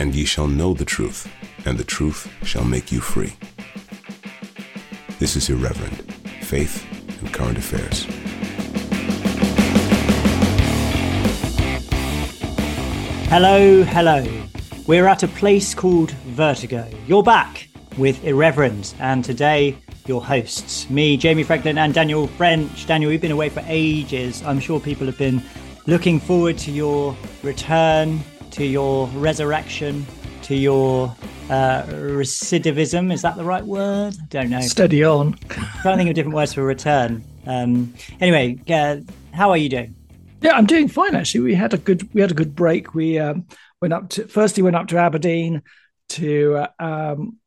and ye shall know the truth, and the truth shall make you free. This is Irreverend Faith and Current Affairs. Hello, hello. We're at a place called Vertigo. You're back with Irreverend, and today your hosts, me, Jamie Franklin, and Daniel French. Daniel, you've been away for ages. I'm sure people have been looking forward to your return, to your resurrection, to your uh, recidivism. Is that the right word? I don't know. Steady on. trying to think of different words for return. Um, anyway, uh, how are you doing? Yeah, I'm doing fine actually. We had a good we had a good break. We um, went up to firstly went up to Aberdeen to uh, um,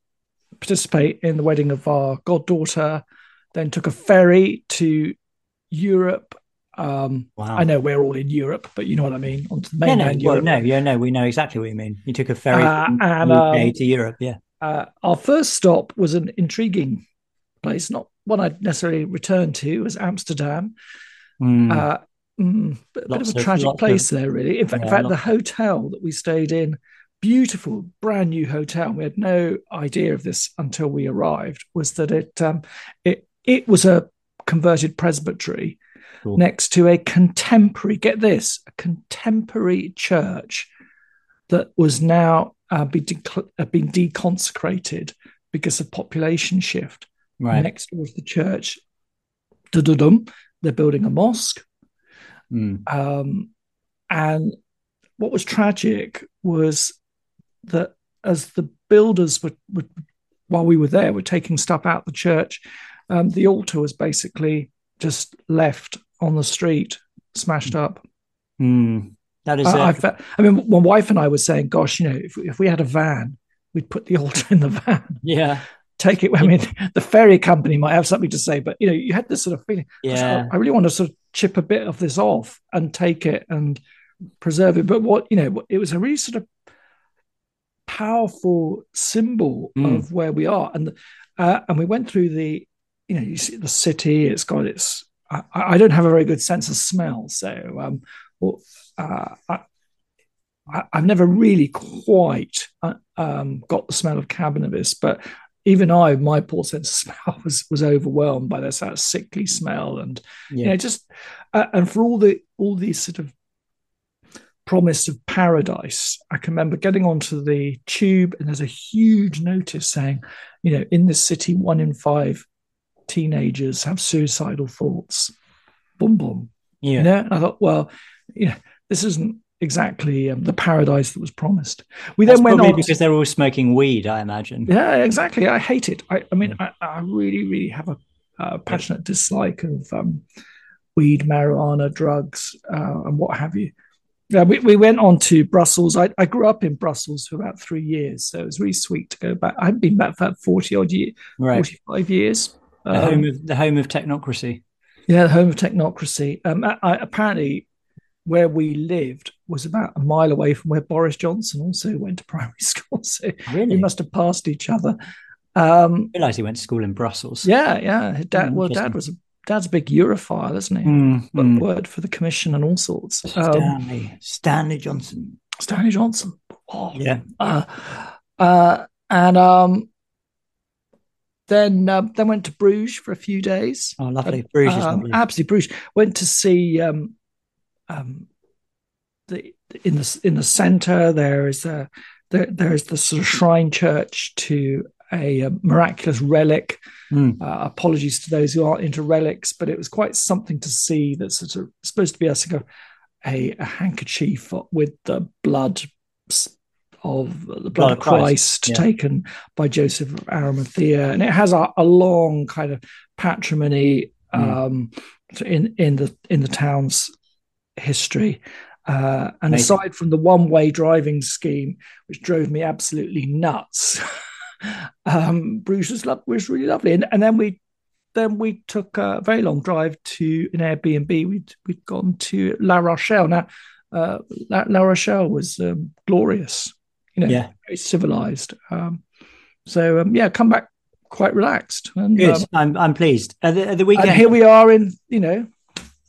participate in the wedding of our goddaughter. Then took a ferry to Europe. Um, Wow. I know we're all in Europe, but you know what I mean. Onto the Yeah, no, mainland well, Europe. no, yeah, no, we know exactly what you mean. You took a ferry Uh, from and, UK um, to Europe, yeah. Uh, our first stop was an intriguing place, not one I'd necessarily returned to. Was Amsterdam. Mm. Uh, mm, but a bit of a tragic lots place there, really. In fact, in fact, the hotel that we stayed in, beautiful, brand new hotel. We had no idea of this until we arrived. Was that it? Um, it it was a converted presbytery Cool. next to a contemporary. Get this, a contemporary church that was now uh, be decl- uh, been deconsecrated because of population shift right. next door to the church. dum They're building a mosque. Mm. Um, and what was tragic was that as the builders were, were while we were there, were taking stuff out of the church, um, the altar was basically just left on the street, smashed up. Mm. That is, I, I, I mean, my wife and I were saying, "Gosh, you know, if, if we had a van, we'd put the altar in the van, yeah, take it." I mean, the ferry company might have something to say, but you know, you had this sort of feeling. Yeah. I, I really want to sort of chip a bit of this off and take it and preserve it. But what you know, it was a really sort of powerful symbol Mm. of where we are, and uh, and we went through the, you know, you see the city. It's got its. I, I don't have a very good sense of smell, so um, well, uh, I, I've never really quite uh, um, got the smell of cannabis, but even I, my poor sense of smell was was overwhelmed by this sort of sickly smell, and you know, just uh, and for all the all these sort of promise of paradise, I can remember getting onto the tube, and there's a huge notice saying, you know, in this city, one in five teenagers have suicidal thoughts. Boom, boom. yeah. You know, I thought, well, you know, this isn't exactly um, the paradise that was promised. We That's then went on. because they're all smoking weed, I imagine. Yeah, exactly. I hate it. I, I mean, I, I really, really have a, a passionate dislike of um, weed, marijuana, drugs, uh, and what have you. Yeah, we, we went on to Brussels. I, I grew up in Brussels for about three years, so it was really sweet to go back. I haven't been back for about forty odd years, Right. forty-five years. The Um, home of the home of technocracy. yeah, the home of technocracy. Um, I, I- apparently, where we lived was about a mile away from where Boris Johnson also went to primary school. So Really? we must have passed each other. Um, I realised he went to school in Brussels. yeah, yeah. His Dad, Hmm, well, dad was a dad's a big Europhile, isn't he? Mm, But mm. Word for the commission and all sorts. Um, Stanley Stanley Johnson. Stanley Johnson. Oh, Yeah. uh, uh, and um, then uh, then went to Bruges for a few days. Oh, lovely. Bruges Um, absolutely Bruges. Went to see um, um, the in the in the centre. There is a there there is the sort of shrine church to a, uh miraculous relic. Mm. Uh, apologies to those who aren't into relics, but it was quite something to see. That's sort of supposed to be a sort of a, a handkerchief with the blood of the blood, of Christ, yeah. taken by Joseph of Arimathea, and it has a, a long kind of patrimony Mm. um, in in the in the town's history. Uh, and Amazing. aside from the one-way driving scheme, which drove me absolutely nuts, um, Bruges was, lo- was really lovely. And, and then we then we took a very long drive to an Airbnb. We'd we'd gone to La Rochelle. Now, uh, La, La Rochelle was um, glorious, you know, Yeah. very civilized. Um, so um, yeah, come back quite relaxed. And, Good. um, I'm I'm pleased. At the, at the weekend. and here we are in you know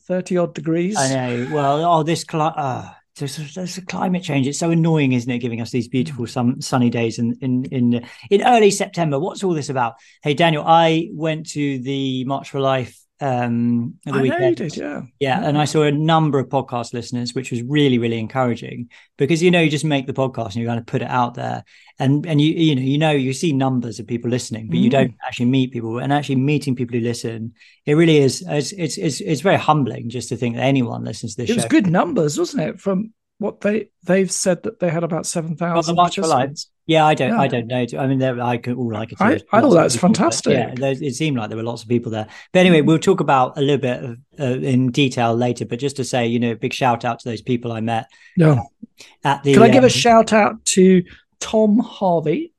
thirty odd degrees. I know. Well, oh, this cli- uh, so there's a climate change. It's so annoying, isn't it? Giving us these beautiful some sunny days in in in in early September. What's all this about? Hey, Daniel, I went to the March for Life um the I weekend. Did, yeah. yeah. yeah and i saw a number of podcast listeners which was really really encouraging because you know you just make the podcast and you're going to put it out there and and you you know you know you see numbers of people listening but mm. you don't actually meet people and actually meeting people who listen it really is it's it's it's, it's very humbling just to think that anyone listens to this it show. was good numbers wasn't it from what they they've said that they had about seven thousand. March for Life. Yeah, I don't, yeah. I don't know. I mean, I could all I could. I, I thought that's fantastic. Yeah, it seemed like there were lots of people there. But anyway, we'll talk about a little bit of, uh, in detail later. But just to say, you know, big shout out to those people I met. Yeah. At the, Can I give a um, shout out to Tom Harvey,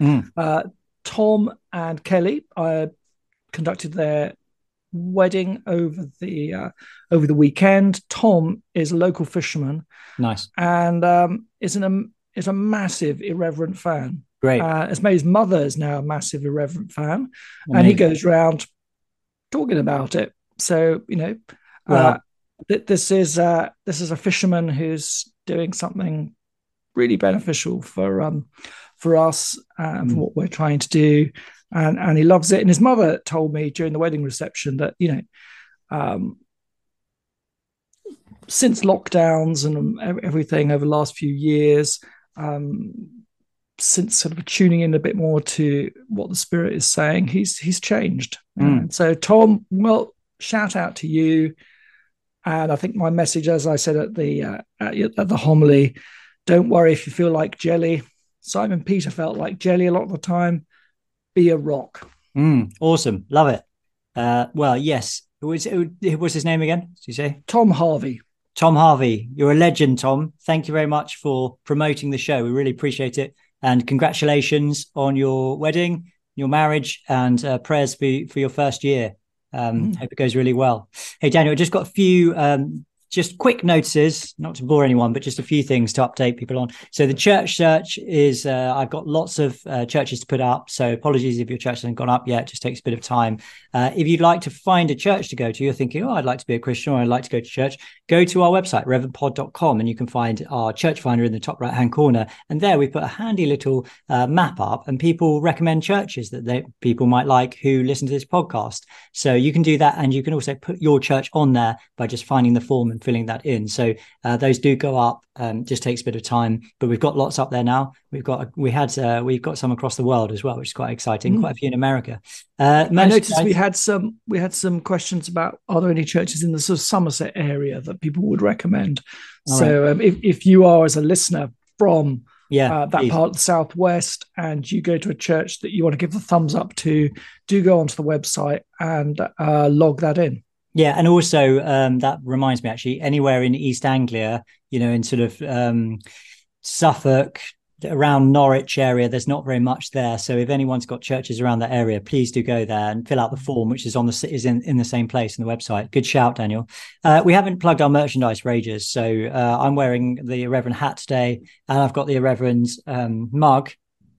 mm. uh, Tom and Kelly? I conducted their wedding over the uh, over the weekend. Tom is a local fisherman. Nice. And um, is an um, is a massive Irreverend fan. Great. Uh, as his mother is now a massive Irreverend fan, Amazing. and he goes around talking about it. So you know, uh, th- this is uh, this is a fisherman who's doing something really beneficial for um for us and mm. for what we're trying to do and and he loves it. And his mother told me during the wedding reception that you know, um, since lockdowns and everything over the last few years, um, since sort of tuning in a bit more to what the spirit is saying, he's he's changed. Mm. so Tom, well, shout out to you. And I think my message, as I said at the uh, at, at the homily, don't worry if you feel like jelly. Simon Peter felt like jelly a lot of the time be a rock. Mm, awesome. Love it. Uh, well, yes. Who was, was his name again? Did you say? Tom Harvey. Tom Harvey. You're a legend, Tom. Thank you very much for promoting the show. We really appreciate it. And congratulations on your wedding, your marriage, and uh, prayers for, for your first year. Um, mm. Hope it goes really well. Hey, Daniel, I just got a few um, just quick notices, not to bore anyone, but just a few things to update people on. So the church search is, uh, I've got lots of uh, churches to put up. So apologies if your church hasn't gone up yet. Just takes a bit of time. Uh, if you'd like to find a church to go to, you're thinking, oh, I'd like to be a Christian or I'd like to go to church, go to our website, reverendpod.com, and you can find our church finder in the top right hand corner. And there we put a handy little uh, map up and people recommend churches that they, people might like who listen to this podcast. So you can do that. And you can also put your church on there by just finding the form and filling that in. So uh, those do go up. Um, just takes a bit of time, but we've got lots up there now. We've got we had uh, we've got some across the world as well, which is quite exciting. Mm. Quite a few in America. Uh, I noticed we had some we had some questions about are there any churches in the sort of Somerset area that people would recommend. So right. um, if if you are as a listener from yeah, uh, that please. part of the southwest, and you go to a church that you want to give the thumbs up to, do go onto the website and uh, log that in. Yeah, and also um, that reminds me actually, anywhere in East Anglia, you know, in sort of um, Suffolk, around Norwich area, there's not very much there. So if anyone's got churches around that area, please do go there and fill out the form, which is on the is in, in the same place in the website. Good shout, Daniel. Uh, we haven't plugged our merchandise for ages, so uh, I'm wearing the Irreverend hat today, and I've got the Irreverend um, mug.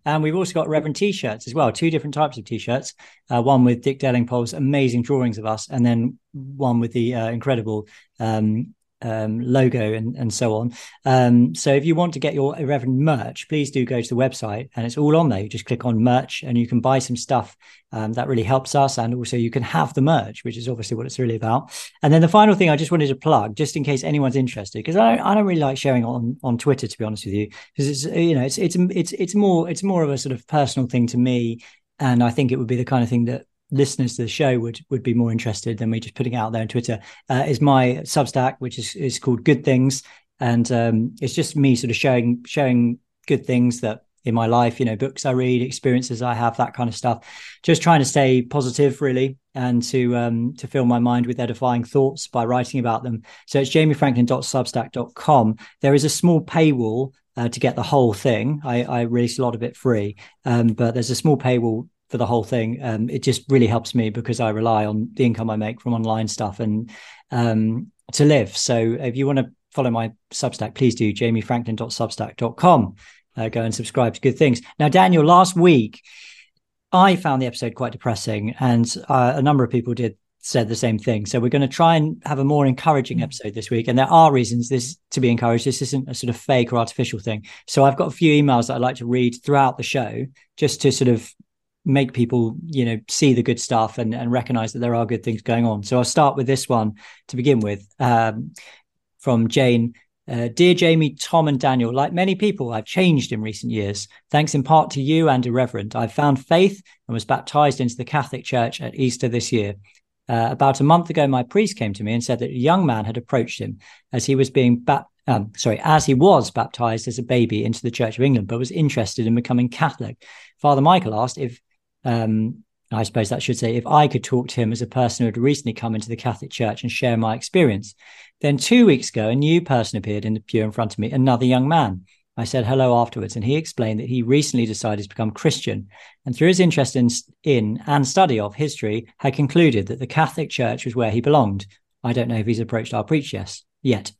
And we've also got Reverend t-shirts as well, two different types of t-shirts. Uh, one with Dick Delingpole's amazing drawings of us, and then one with the uh, incredible um, um, logo and, and so on. Um, so if you want to get your Irreverend merch, please do go to the website and it's all on there. You just click on merch and you can buy some stuff um, that really helps us. And also you can have the merch, which is obviously what it's really about. And then the final thing I just wanted to plug, just in case anyone's interested, because I don't, I don't really like sharing on, on Twitter, to be honest with you, because it's, you know, it's, it's, it's, it's more, it's more of a sort of personal thing to me. And I think it would be the kind of thing that listeners to the show would would be more interested than me just putting it out there on Twitter uh, is my Substack, which is is called Good Things, and um, it's just me sort of showing showing good things that in my life, you know, books I read, experiences I have, that kind of stuff. Just trying to stay positive, really, and to um, to fill my mind with edifying thoughts by writing about them. So it's jamiefranklin.substack.com. There is a small paywall uh, to get the whole thing. I, I release a lot of it free, um, but there's a small paywall for the whole thing. Um, it just really helps me because I rely on the income I make from online stuff and um, to live. So if you want to follow my Substack, please do jamiefranklin.substack.com. Uh, go and subscribe to good things. Now, Daniel, last week I found the episode quite depressing, and uh, a number of people did said the same thing. So we're going to try and have a more encouraging episode this week. And there are reasons this to be encouraged. This isn't a sort of fake or artificial thing. So I've got a few emails that I'd like to read throughout the show just to sort of make people, you know, see the good stuff and, and recognize that there are good things going on. So I'll start with this one to begin with um, from Jane. Uh, Dear Jamie, Tom, and Daniel, like many people, I've changed in recent years. Thanks in part to you and Irreverend. I've found faith and was baptized into the Catholic Church at Easter this year. Uh, about a month ago, my priest came to me and said that a young man had approached him as he was being bap- um, sorry, as he was baptized as a baby into the Church of England, but was interested in becoming Catholic. Father Michael asked if, um, I suppose that should say, if I could talk to him as a person who had recently come into the Catholic Church and share my experience. Then two weeks ago, a new person appeared in the pew in front of me, another young man. I said hello afterwards, and he explained that he recently decided to become Christian, and through his interest in, in and study of history, had concluded that the Catholic Church was where he belonged. I don't know if he's approached our preach yes, yet.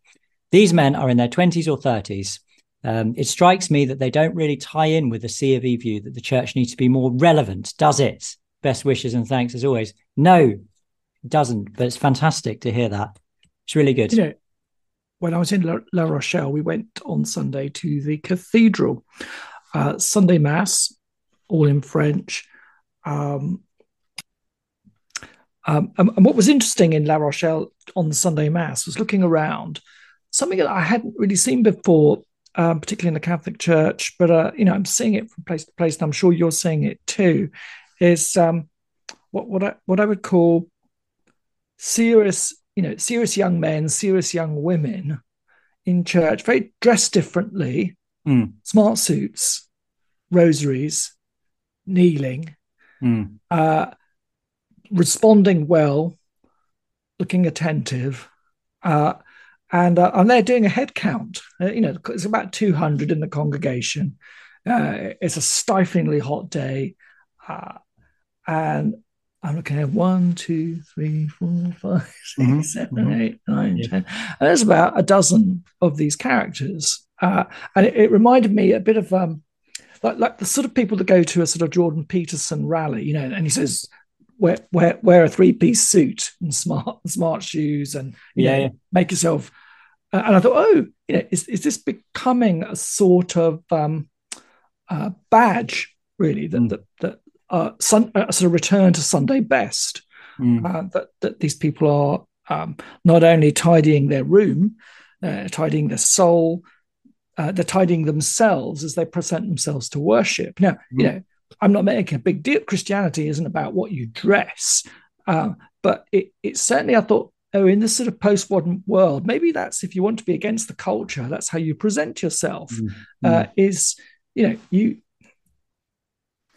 These men are in their 20s or 30s. Um, it strikes me that they don't really tie in with the C of E view that the church needs to be more relevant, does it? Best wishes and thanks as always. No, it doesn't, but it's fantastic to hear that. It's really good. You know, when I was in La, La Rochelle, we went on Sunday to the cathedral. Uh, Sunday Mass, all in French. Um, um, and what was interesting in La Rochelle on Sunday Mass was looking around, something that I hadn't really seen before, um, particularly in the Catholic Church, but uh, you know I'm seeing it from place to place, and I'm sure you're seeing it too. Is um, what what I what I would call serious you know, serious young men, serious young women in church, very dressed differently, mm. smart suits, rosaries, kneeling, mm. uh, responding well, looking attentive. Uh, and, uh, and they're doing a head count. Uh, you know, it's about 200 in the congregation. Uh, it's a stiflingly hot day. Uh, and I'm looking at one, two, three, four, five, six, mm-hmm. seven, mm-hmm. eight, nine, yeah. ten. And there's about a dozen of these characters. Uh, and it, it, reminded me a bit of um, like, like the sort of people that go to a sort of Jordan Peterson rally, you know, and he says, wear, wear, wear a three piece suit and smart, smart shoes and, yeah, know, yeah. make yourself. Uh, and I thought, oh, you know, is, is this becoming a sort of um, uh, badge, really, that, mm. that, that uh, sun, a sort of return to Sunday best. Mm. Uh, that that these people are um, not only tidying their room, uh, tidying their soul, uh, they're tidying themselves as they present themselves to worship. Now, mm. you know, I'm not making a big deal. Christianity isn't about what you dress, uh, but it, it certainly I thought oh, in this sort of post-modern world, maybe that's if you want to be against the culture, that's how you present yourself. Mm. Uh, is you know you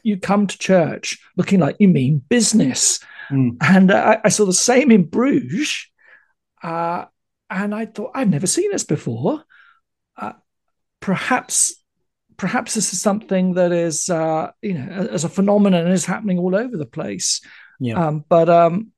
you come to church looking like you mean business. Mm. And uh, I, I, saw the same in Bruges. Uh, and I thought, I've never seen this before. Uh, perhaps perhaps this is something that is, uh, you know, as a phenomenon is happening all over the place. Yeah. Um, but um,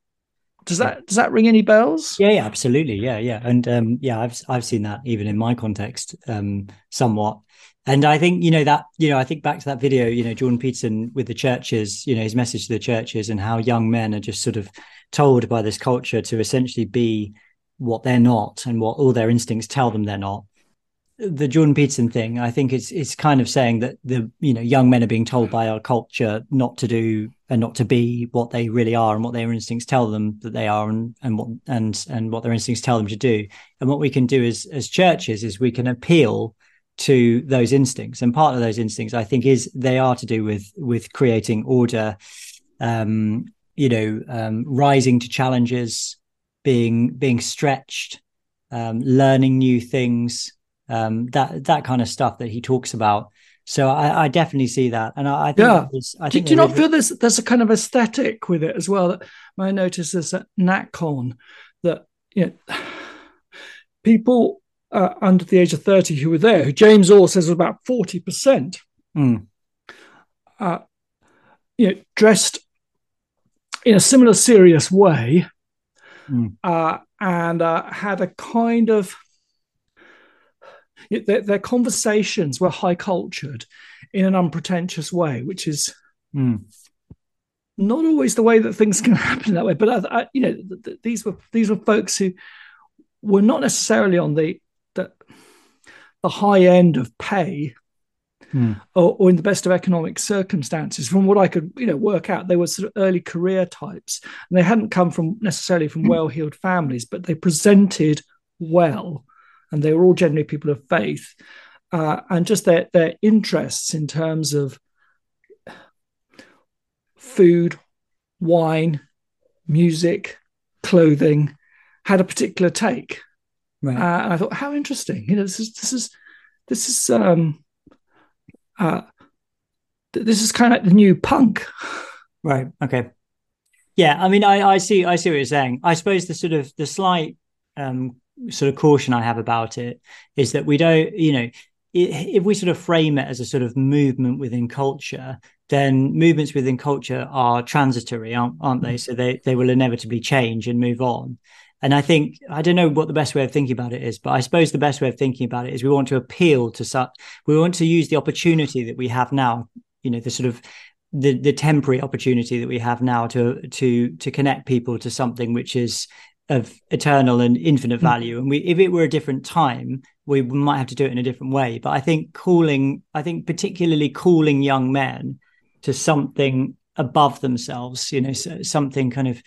does that does that ring any bells? Yeah, yeah, absolutely. Yeah, yeah, and um, yeah, I've I've seen that even in my context, um, somewhat. And I think, you know, that, you know, I think back to that video, you know, Jordan Peterson with the churches, you know, his message to the churches and how young men are just sort of told by this culture to essentially be what they're not and what all their instincts tell them they're not. The Jordan Peterson thing, I think it's it's kind of saying that the you know young men are being told by our culture not to do and not to be what they really are and what their instincts tell them that they are and and what and and what their instincts tell them to do. And what we can do as as churches is we can appeal to those instincts and part of those instincts i think is they are to do with with creating order um you know um rising to challenges being being stretched um learning new things um that that kind of stuff that he talks about so I, I definitely see that, and I, I think yeah. I do, think do you not feel there's there's a kind of aesthetic with it as well? That I notice there's at NatCon that you know people uh, under the age of 30 who were there, who James Orr says was about 40%, mm. uh, you know, dressed in a similar serious way mm. uh, and uh, had a kind of their, their, conversations were high cultured in an unpretentious way, which is mm. not always the way that things can happen that way. But I, I, you know, th- th- these were these were folks who were not necessarily on the the, the high end of pay. Hmm. Or, or in the best of economic circumstances, from what I could, you know, work out, they were sort of early career types, and they hadn't come from necessarily from well-heeled families, but they presented well, and they were all generally people of faith, uh, and just their their interests in terms of food, wine, music, clothing had a particular take. Right. Uh, and I thought, how interesting! You know, this is this is this is um, uh, th- this is kind of like the new punk. Right. Okay. Yeah. I mean, I, I see. I see what you're saying. I suppose the sort of the slight um, sort of caution I have about it is that we don't, you know, if we sort of frame it as a sort of movement within culture, then movements within culture are transitory, aren't, aren't they? Mm. So they they will inevitably change and move on. And I think I don't know what the best way of thinking about it is, but I suppose the best way of thinking about it is we want to appeal to such. We want to use the opportunity that we have now. You know, the sort of the the temporary opportunity that we have now to to to connect people to something which is of eternal and infinite hmm. value. And we, if it were a different time, we might have to do it in a different way. But I think calling, I think particularly calling young men to something above themselves, you know, so something kind of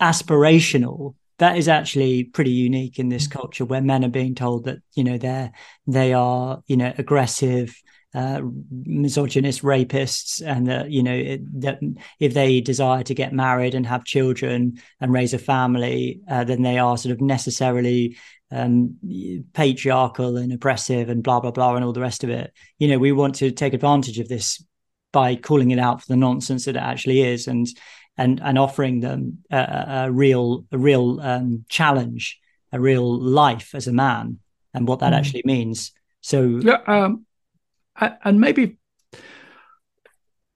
aspirational. That is actually pretty unique in this hmm. culture where men are being told that you know they're they are you know aggressive, uh, misogynist rapists, and that you know it, that if they desire to get married and have children and raise a family, uh, then they are sort of necessarily um, patriarchal and oppressive and blah blah blah and all the rest of it. You know, we want to take advantage of this by calling it out for the nonsense that it actually is, and and and offering them a, a real a real um, challenge, a real life as a man, and what that mm. actually means. So, yeah, um, and maybe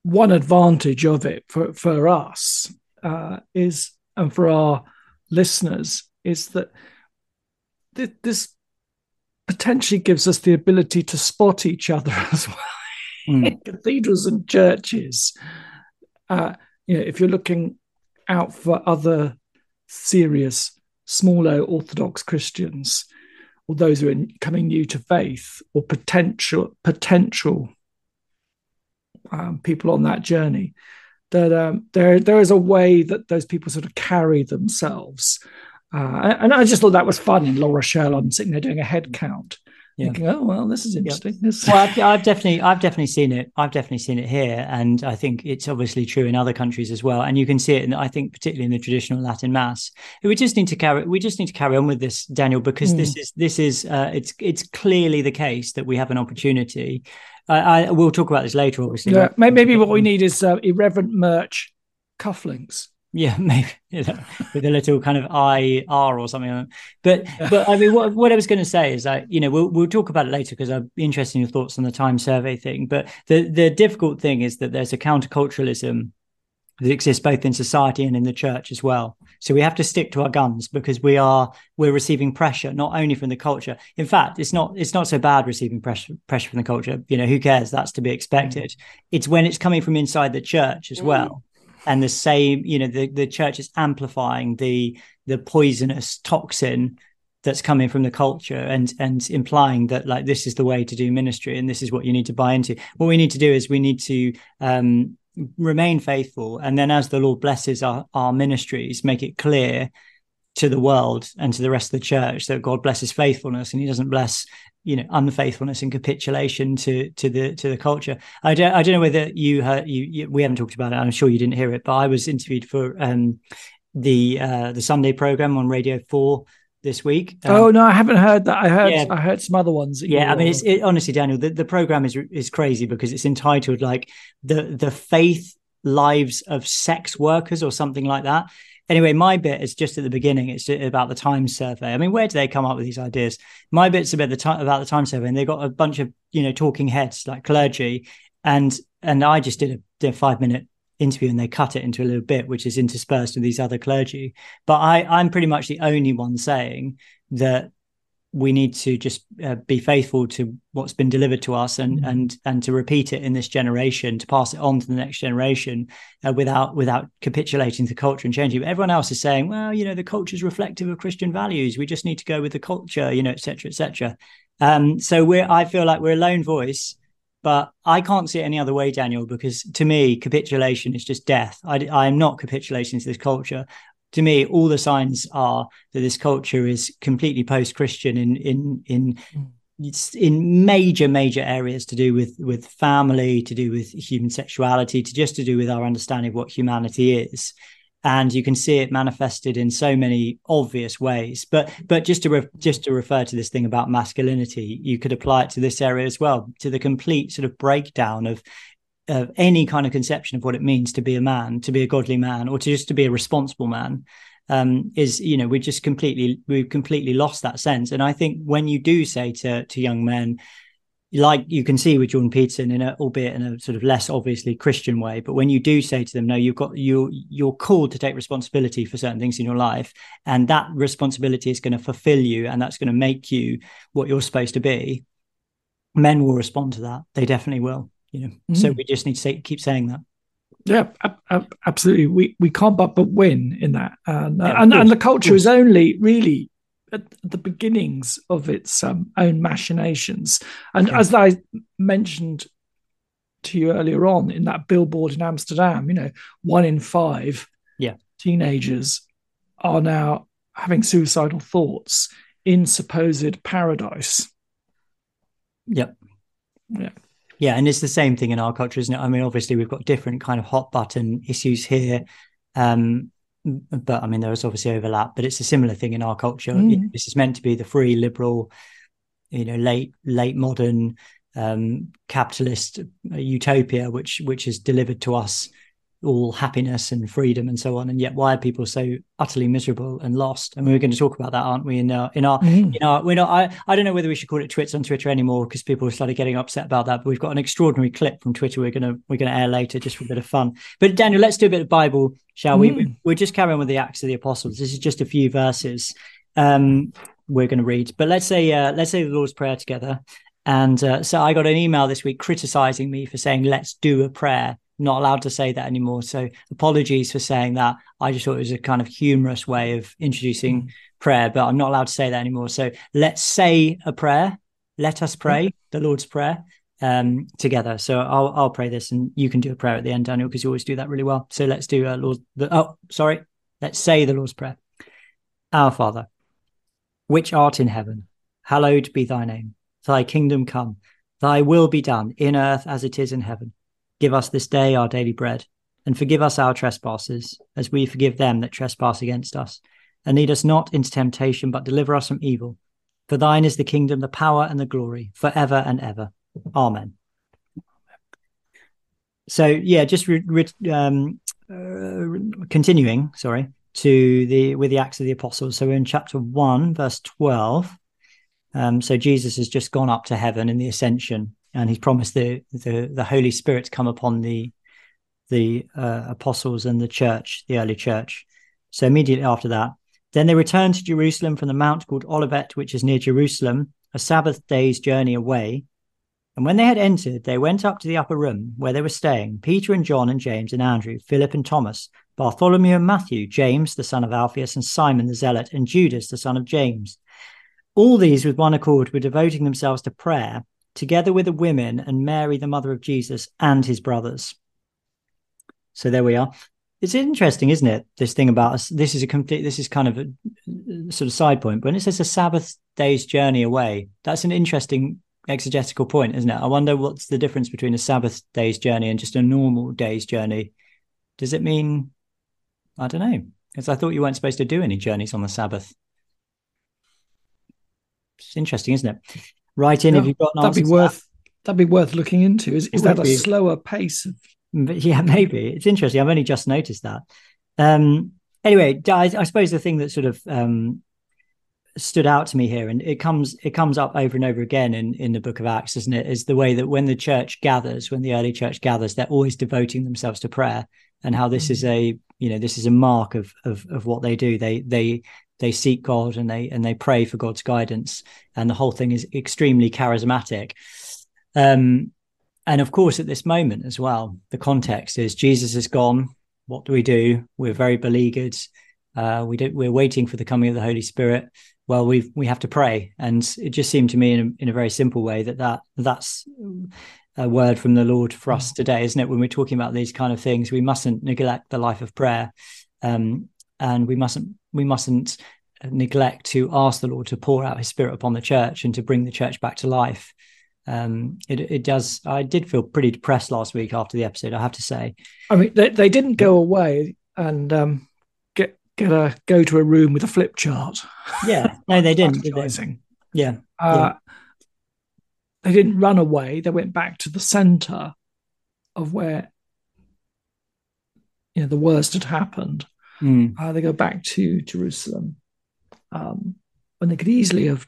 one advantage of it for for us uh, is, and for our listeners, is that th- this potentially gives us the ability to spot each other as well mm. in cathedrals and churches. Uh, you know, if you're looking out for other serious, smaller Orthodox Christians, or those who are coming new to faith, or potential potential um, people on that journey, that um, there there is a way that those people sort of carry themselves. Uh, and I just thought that was fun in La Rochelle. I'm sitting there doing a head count, yeah. thinking, "Oh well, this is interesting." Yeah. well, I've, I've, definitely, I've definitely seen it. I've definitely seen it here, and I think it's obviously true in other countries as well. And you can see it, in, I think, particularly in the traditional Latin Mass. We just need to carry, we just need to carry on with this, Daniel, because mm. this is, this is, uh, it's, it's clearly the case that we have an opportunity. I, I we'll talk about this later, obviously. Yeah, maybe what we need is uh, Irreverend merch cufflinks. Yeah, maybe you know, with a little kind of IR or something. But but I mean, what, what I was going to say is that you know we'll we'll talk about it later because I'm interested in your thoughts on the time survey thing. But the the difficult thing is that there's a counterculturalism that exists both in society and in the church as well. So we have to stick to our guns because we are we're receiving pressure not only from the culture. In fact, it's not it's not so bad receiving pressure pressure from the culture. You know, who cares? That's to be expected. Mm. It's when it's coming from inside the church as well. And the same you know the, the church is amplifying the the poisonous toxin that's coming from the culture and and implying that like this is the way to do ministry and this is what you need to buy into. What we need to do is we need to um, remain faithful. And then as the lord blesses our, our ministries make it clear to the world and to the rest of the church that god blesses faithfulness and he doesn't bless you know unfaithfulness and capitulation to to the to the culture. I don't I don't know whether you heard you, you we haven't talked about it. I'm sure you didn't hear it, but I was interviewed for um, the uh, the Sunday program on Radio Four this week. Um, oh no, I haven't heard that. I heard yeah. I heard some other ones. Yeah, I mean, it's it, honestly, Daniel, the, the program is is crazy because it's entitled like the the faith lives of sex workers or something like that. Anyway, my bit is just at the beginning. It's about the time survey. I mean, where do they come up with these ideas? My bit's about the time about the time survey, and they got a bunch of you know talking heads like clergy, and and I just did a, did a five minute interview and they cut it into a little bit which is interspersed with these other clergy but i i'm pretty much the only one saying that we need to just uh, be faithful to what's been delivered to us and mm-hmm. and and to repeat it in this generation to pass it on to the next generation uh, without without capitulating to culture and changing but everyone else is saying well you know the culture is reflective of christian values we just need to go with the culture you know etc etc um, so we're i feel like we're a lone voice but I can't see it any other way, Daniel, because to me, capitulation is just death. I, I am not capitulating to this culture to me, all the signs are that this culture is completely post-Christian in in in it's in major major areas to do with with family, to do with human sexuality, to just to do with our understanding of what humanity is. And you can see it manifested in so many obvious ways. But but just to re- just to refer to this thing about masculinity, you could apply it to this area as well, to the complete sort of breakdown of of any kind of conception of what it means to be a man, to be a godly man, or to just to be a responsible man, um, is you know we just completely we've completely lost that sense. And I think when you do say to to young men, like you can see with Jordan Peterson in a albeit in a sort of less obviously Christian way, but when you do say to them, no, you've got you you're called to take responsibility for certain things in your life, and that responsibility is going to fulfill you, and that's going to make you what you're supposed to be. Men will respond to that. They definitely will you know mm. so we just need to say, keep saying that. Yeah absolutely. We we can't but but win in that. And yeah, and, and the culture is only really at the beginnings of its um, own machinations. And yeah. as i mentioned to you earlier on in that billboard in amsterdam you know one in five yeah. teenagers are now having suicidal thoughts in supposed paradise. Yep. Yeah yeah, and it's the same thing in our culture, isn't it? I mean, obviously we've got different kind of hot button issues here, um, but I mean there is obviously overlap. But it's a similar thing in our culture. Mm. This is meant to be the free, liberal, you know, late late modern um, capitalist utopia, which which is delivered to us all happiness and freedom and so on and yet why are people so utterly miserable and lost? And we're going to talk about that aren't we in our in our mm. in our we're not I, I don't know whether we should call it twits on twitter anymore because people started getting upset about that but we've got an extraordinary clip from twitter we're going to we're going to air later just for a bit of fun. But daniel let's do a bit of bible shall mm. we we're just carrying on with the acts of the apostles. This is just a few verses um we're going to read. But let's say uh let's say the lord's prayer together. And uh, so I got an email this week criticizing me for saying, let's do a prayer not allowed to say that anymore. So apologies for saying that. I just thought it was a kind of humorous way of introducing mm. prayer, but I'm not allowed to say that anymore. So let's say a prayer. Let us pray mm. the Lord's Prayer um, together. So I'll I'll pray this, and you can do a prayer at the end, Daniel, because you always do that really well. So let's do a Lord. The, oh, sorry. Let's say the Lord's Prayer. Our Father, which art in heaven, hallowed be thy name. Thy kingdom come. Thy will be done in earth as it is in heaven. Give us this day our daily bread, and forgive us our trespasses, as we forgive them that trespass against us. And lead us not into temptation, but deliver us from evil. For thine is the kingdom, the power, and the glory, for ever and ever. Amen. So, yeah, just re- re- um, uh, continuing, sorry, to the with the Acts of the Apostles. So, we're in chapter one, verse twelve. Um, so Jesus has just gone up to heaven in the ascension, and he's promised the the, the Holy Spirit to come upon the the uh, apostles and the church, the early church. So immediately after that, then they returned to Jerusalem from the mount called Olivet, which is near Jerusalem, a Sabbath day's journey away. And when they had entered, they went up to the upper room where they were staying Peter and John and James and Andrew, Philip and Thomas, Bartholomew and Matthew, James the son of Alphaeus, and Simon the Zealot, and Judas the son of James. All these, with one accord, were devoting themselves to prayer together with the women and Mary, the mother of Jesus, and his brothers. So there we are. It's interesting, isn't it? This thing about us. This is a complete. This is kind of a sort of side point. When it says a Sabbath day's journey away, that's an interesting exegetical point, isn't it? I wonder what's the difference between a Sabbath day's journey and just a normal day's journey. Does it mean? I don't know. Because I thought you weren't supposed to do any journeys on the Sabbath. It's interesting, isn't it? Write in yeah, if you've got an that'd be worth that. that'd be worth looking into. Is, is that a be. slower pace of? Yeah, maybe it's interesting. I've only just noticed that. Um, anyway, I, I, suppose the thing that sort of um, stood out to me here, and it comes it comes up over and over again in in the Book of Acts, isn't it? Is the way that when the church gathers, when the early church gathers, they're always devoting themselves to prayer, and how this mm-hmm. is a you know this is a mark of of of what they do. They they they seek God and they and they pray for God's guidance, and the whole thing is extremely charismatic. Um, and of course, at this moment as well, the context is Jesus is gone. What do we do? We're very beleaguered. Uh, we do, we're waiting for the coming of the Holy Spirit. Well, we we have to pray, and it just seemed to me in a, in a very simple way that that that's a word from the Lord for us mm. today, isn't it? When we're talking about these kind of things, we mustn't neglect the life of prayer, um, and we mustn't we mustn't neglect to ask the Lord to pour out His Spirit upon the church and to bring the church back to life. Um, it it does. I did feel pretty depressed last week after the episode. I have to say. I mean, they they didn't go away and um, get get a go to a room with a flip chart. Yeah, no, they didn't. Did they? Yeah. Uh, yeah they didn't run away. They went back to the center of where you know the worst had happened. Mm. Uh, they go back to Jerusalem um, when they could easily have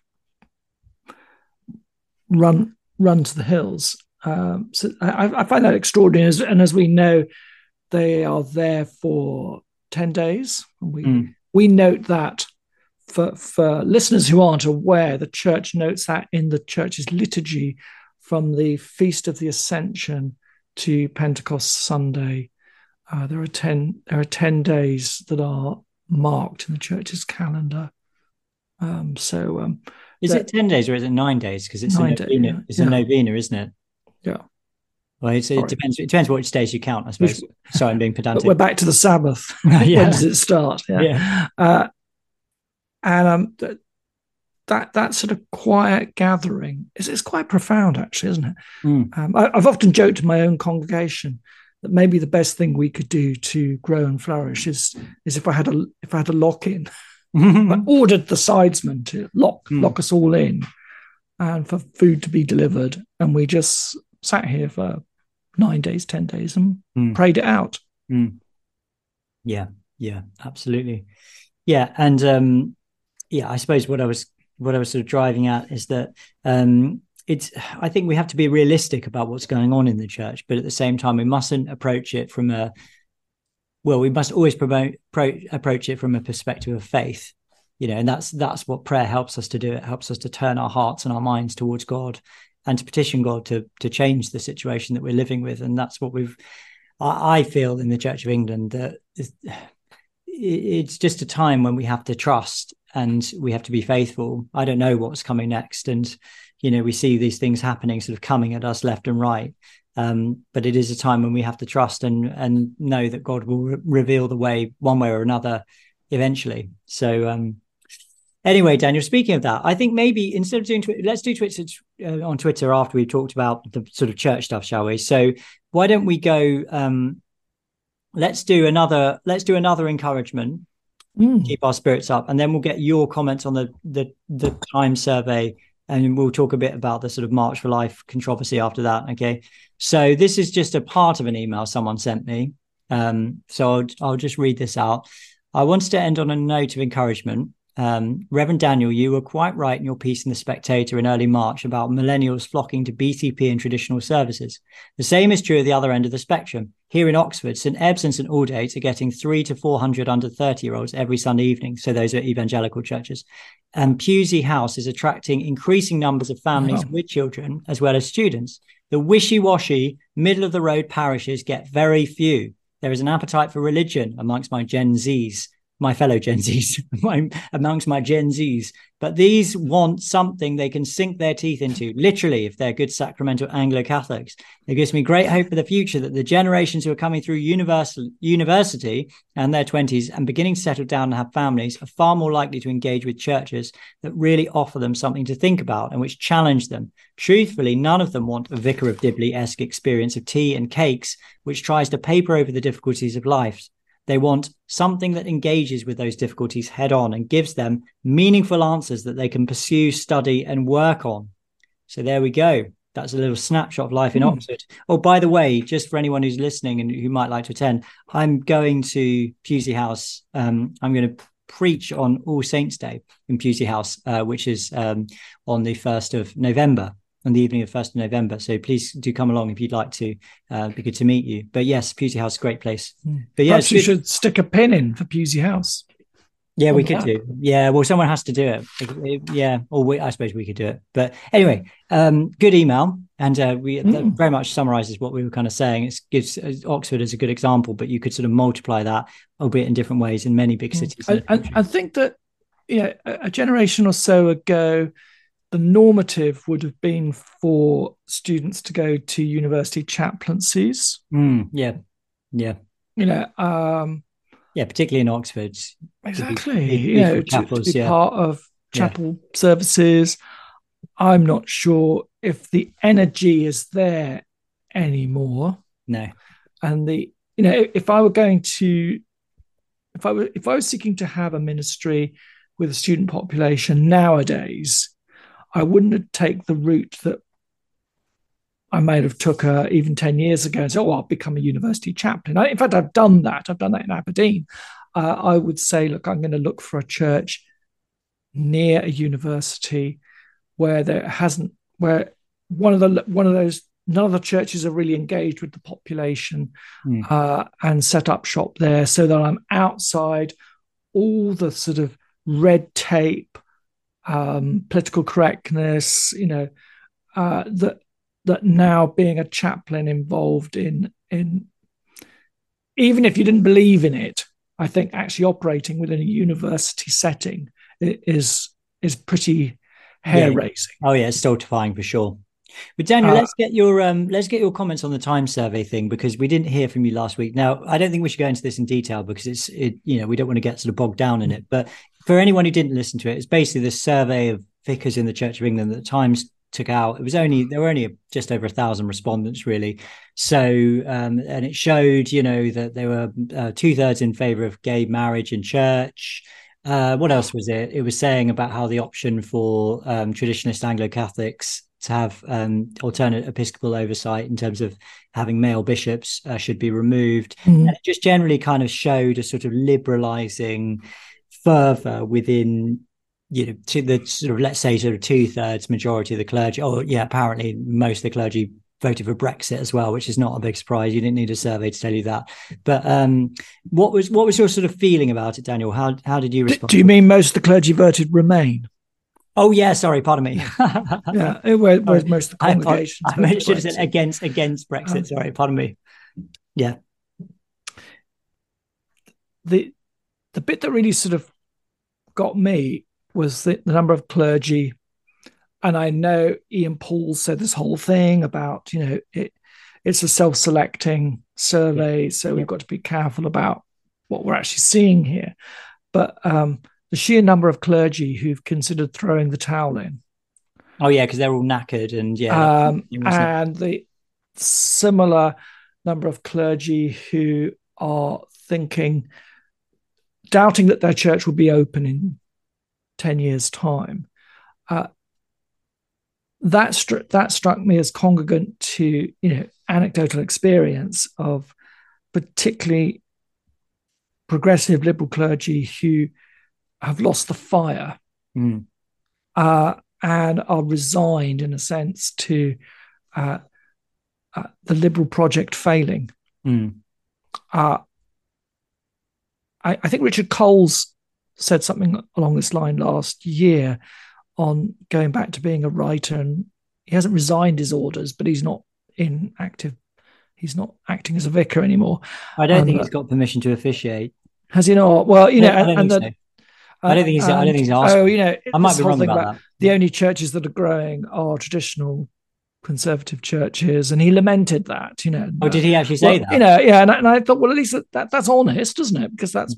run run to the hills. Um, so I, I, find that extraordinary. And as we know, they are there for ten days. We mm. we note that for, for listeners who aren't aware, the church notes that in the church's liturgy from the Feast of the Ascension to Pentecost Sunday. Uh, there are ten there are ten days that are marked in the church's calendar. Um, so, um, is it ten days or is it nine days? Because it's a novena. Day, it's yeah. a novena, isn't it? Yeah. Well, it depends. It depends which days you count, I suppose. Sorry, I'm being pedantic. We're back to the Sabbath. yeah. when does it start? Yeah. yeah. Uh, and um, th- that that sort of quiet gathering is it's quite profound, actually, isn't it? Mm. Um, I, I've often joked to my own congregation that maybe the best thing we could do to grow and flourish is is if I had a if I had a lock in, I ordered the sidesman to lock mm. lock us all in, and for food to be delivered, and we just sat here for nine days, ten days, and mm. prayed it out. Mm. Yeah, yeah, absolutely. Yeah, and um, yeah, I suppose what I was what I was sort of driving at is that um, it's I think we have to be realistic about what's going on in the church, but at the same time we mustn't approach it from a well, we must always promote pro, approach it from a perspective of faith, you know, and that's that's what prayer helps us to do. It helps us to turn our hearts and our minds towards God and to petition God to to change the situation that we're living with, and that's what we've. I, I feel in the Church of England that it's just a time when we have to trust and we have to be faithful. I don't know what's coming next, and you know we see these things happening, sort of coming at us left and right. Um, but it is a time when we have to trust and and know that God will re- reveal the way one way or another eventually. So um, anyway, Daniel, speaking of that, I think maybe instead of doing Twitter, let's do Twitter uh, on Twitter after we've talked about the sort of church stuff, shall we? So why don't we go? Um, let's do another. Let's do another encouragement mm. keep our spirits up. And then we'll get your comments on the the the time survey, and we'll talk a bit about the sort of March for Life controversy after that. Okay, so this is just a part of an email someone sent me. Um, so I'll, I'll just read this out. I wanted to end on a note of encouragement. Um, Reverend Daniel, you were quite right in your piece in The Spectator in early March about millennials flocking to BCP and traditional services. The same is true at the other end of the spectrum. Here in Oxford, St Ebbe's and St Aldate are getting three to 400 under 30 year olds every Sunday evening. So those are evangelical churches. And Pusey House is attracting increasing numbers of families wow. with children as well as students. The wishy washy, middle of the road parishes get very few. There is an appetite for religion amongst my Gen Zs my fellow Gen Zs, amongst my Gen Zs. But these want something they can sink their teeth into, literally, if they're good sacramental Anglo Catholics. It gives me great hope for the future that the generations who are coming through university and their 20s and beginning to settle down and have families are far more likely to engage with churches that really offer them something to think about and which challenge them. Truthfully, none of them want a Vicar of Dibley esque experience of tea and cakes, which tries to paper over the difficulties of life. They want something that engages with those difficulties head on and gives them meaningful answers that they can pursue, study, and work on. So there we go. That's a little snapshot of life in mm. Oxford. Oh, by the way, just for anyone who's listening and who might like to attend, I'm going to Pusey House. Um, I'm going to preach on All Saints Day in Pusey House, uh, which is um, on the 1st of November on the evening of 1st of November. So please do come along if you'd like to. Uh, be good to meet you. But yes, Pusey House, great place. Mm. But yes, you should stick a pin in for Pusey House. Yeah, we could app. do. Yeah, well, someone has to do it. It- it- Yeah, or we, I suppose we could do it. But anyway, um, good email, and uh, we that Mm. very much summarizes what we were kind of saying. It gives uh, Oxford as a good example, but you could sort of multiply that, albeit in different ways, in many big cities. in I, I. I think that yeah, a generation or so ago, the normative would have been for students to go to university chaplaincies. Mm, yeah, yeah, You know, um, yeah. Particularly in Oxford. exactly. be- you know, be to, to be yeah. part of Yeah. chapel services. I'm not sure if the energy is there anymore. No. and the you know if i were going to if i were if i was seeking to have a ministry with a student population nowadays i wouldn't take the route that i might have took uh, even 10 years ago and said oh i'll become a university chaplain. I, in fact i've done that. I've done that in aberdeen. Uh, i would say look i'm going to look for a church near a university where there hasn't where one of the one of those none of the churches are really engaged with the population Hmm. uh, and set up shop there so that I'm outside all the sort of red tape, um, political correctness, you know, uh, that that now being a chaplain involved in in even if you didn't believe in it, I think actually operating within a university setting is is pretty hair raising. Oh yeah, it's stultifying for sure. But Daniel, Uh, let's get your um, let's get your comments on the Times survey thing because we didn't hear from you last week. Now, I don't think we should go into this in detail because it's it you know we don't want to get sort of bogged down in it. But for anyone who didn't listen to it, it's basically this survey of vicars in the Church of England that the Times took out. It was only there were only just over a thousand respondents really. So um, and it showed you know that there were uh, two thirds in favour of gay marriage in church. Uh, what else was it? It was saying about how the option for um, traditionalist Anglo Catholics to have um, alternate episcopal oversight in terms of having male bishops uh, should be removed. Mhm. And it just generally kind of showed a sort of liberalizing fervor within, you know, to the sort of, let's say, sort of two thirds majority of the clergy. Oh, yeah, apparently most of the clergy voted for Brexit as well, which is not a big surprise. You didn't need a survey to tell you that. But um, what was what was your sort of feeling about it, Daniel? How how did you respond? do you mean most of the clergy voted Remain? Oh yeah, sorry, pardon me. Yeah, where, Sorry. most of the congregations. I, I voted should have said Brexit. against against Brexit. Um, sorry, pardon me. Yeah. the the bit that really sort of got me was the, the number of clergy. And i know ian paul said this whole thing about you know it it's a self-selecting survey so we've got to be careful about what we're actually seeing here. But um the sheer number of clergy who've considered throwing the towel in. Oh yeah, because they're all knackered and yeah. um, and the similar number of clergy who are thinking, doubting that their church will be open in 10 years' time. Uh, that, stru- that struck me as congregant to you know anecdotal experience of particularly progressive liberal clergy who have lost the fire Mm. uh, and are resigned, in a sense, to uh, uh, the liberal project failing. Mm. I, I think Richard Coles said something along this line last year on going back to being a writer, and he hasn't resigned his orders, but he's not in active. He's not acting as a vicar anymore. I don't think he's got permission to officiate. Has he not? Well, you know, I don't and, and think the, so. I don't think he's- I don't think he's asked Oh, you know, I might be wrong thing about that. the only churches that are growing are traditional conservative churches, and he lamented that. You know, Oh, did he actually say well, that? You know, yeah, and I, and I thought, well, at least that, that that's honest, isn't it? Because that's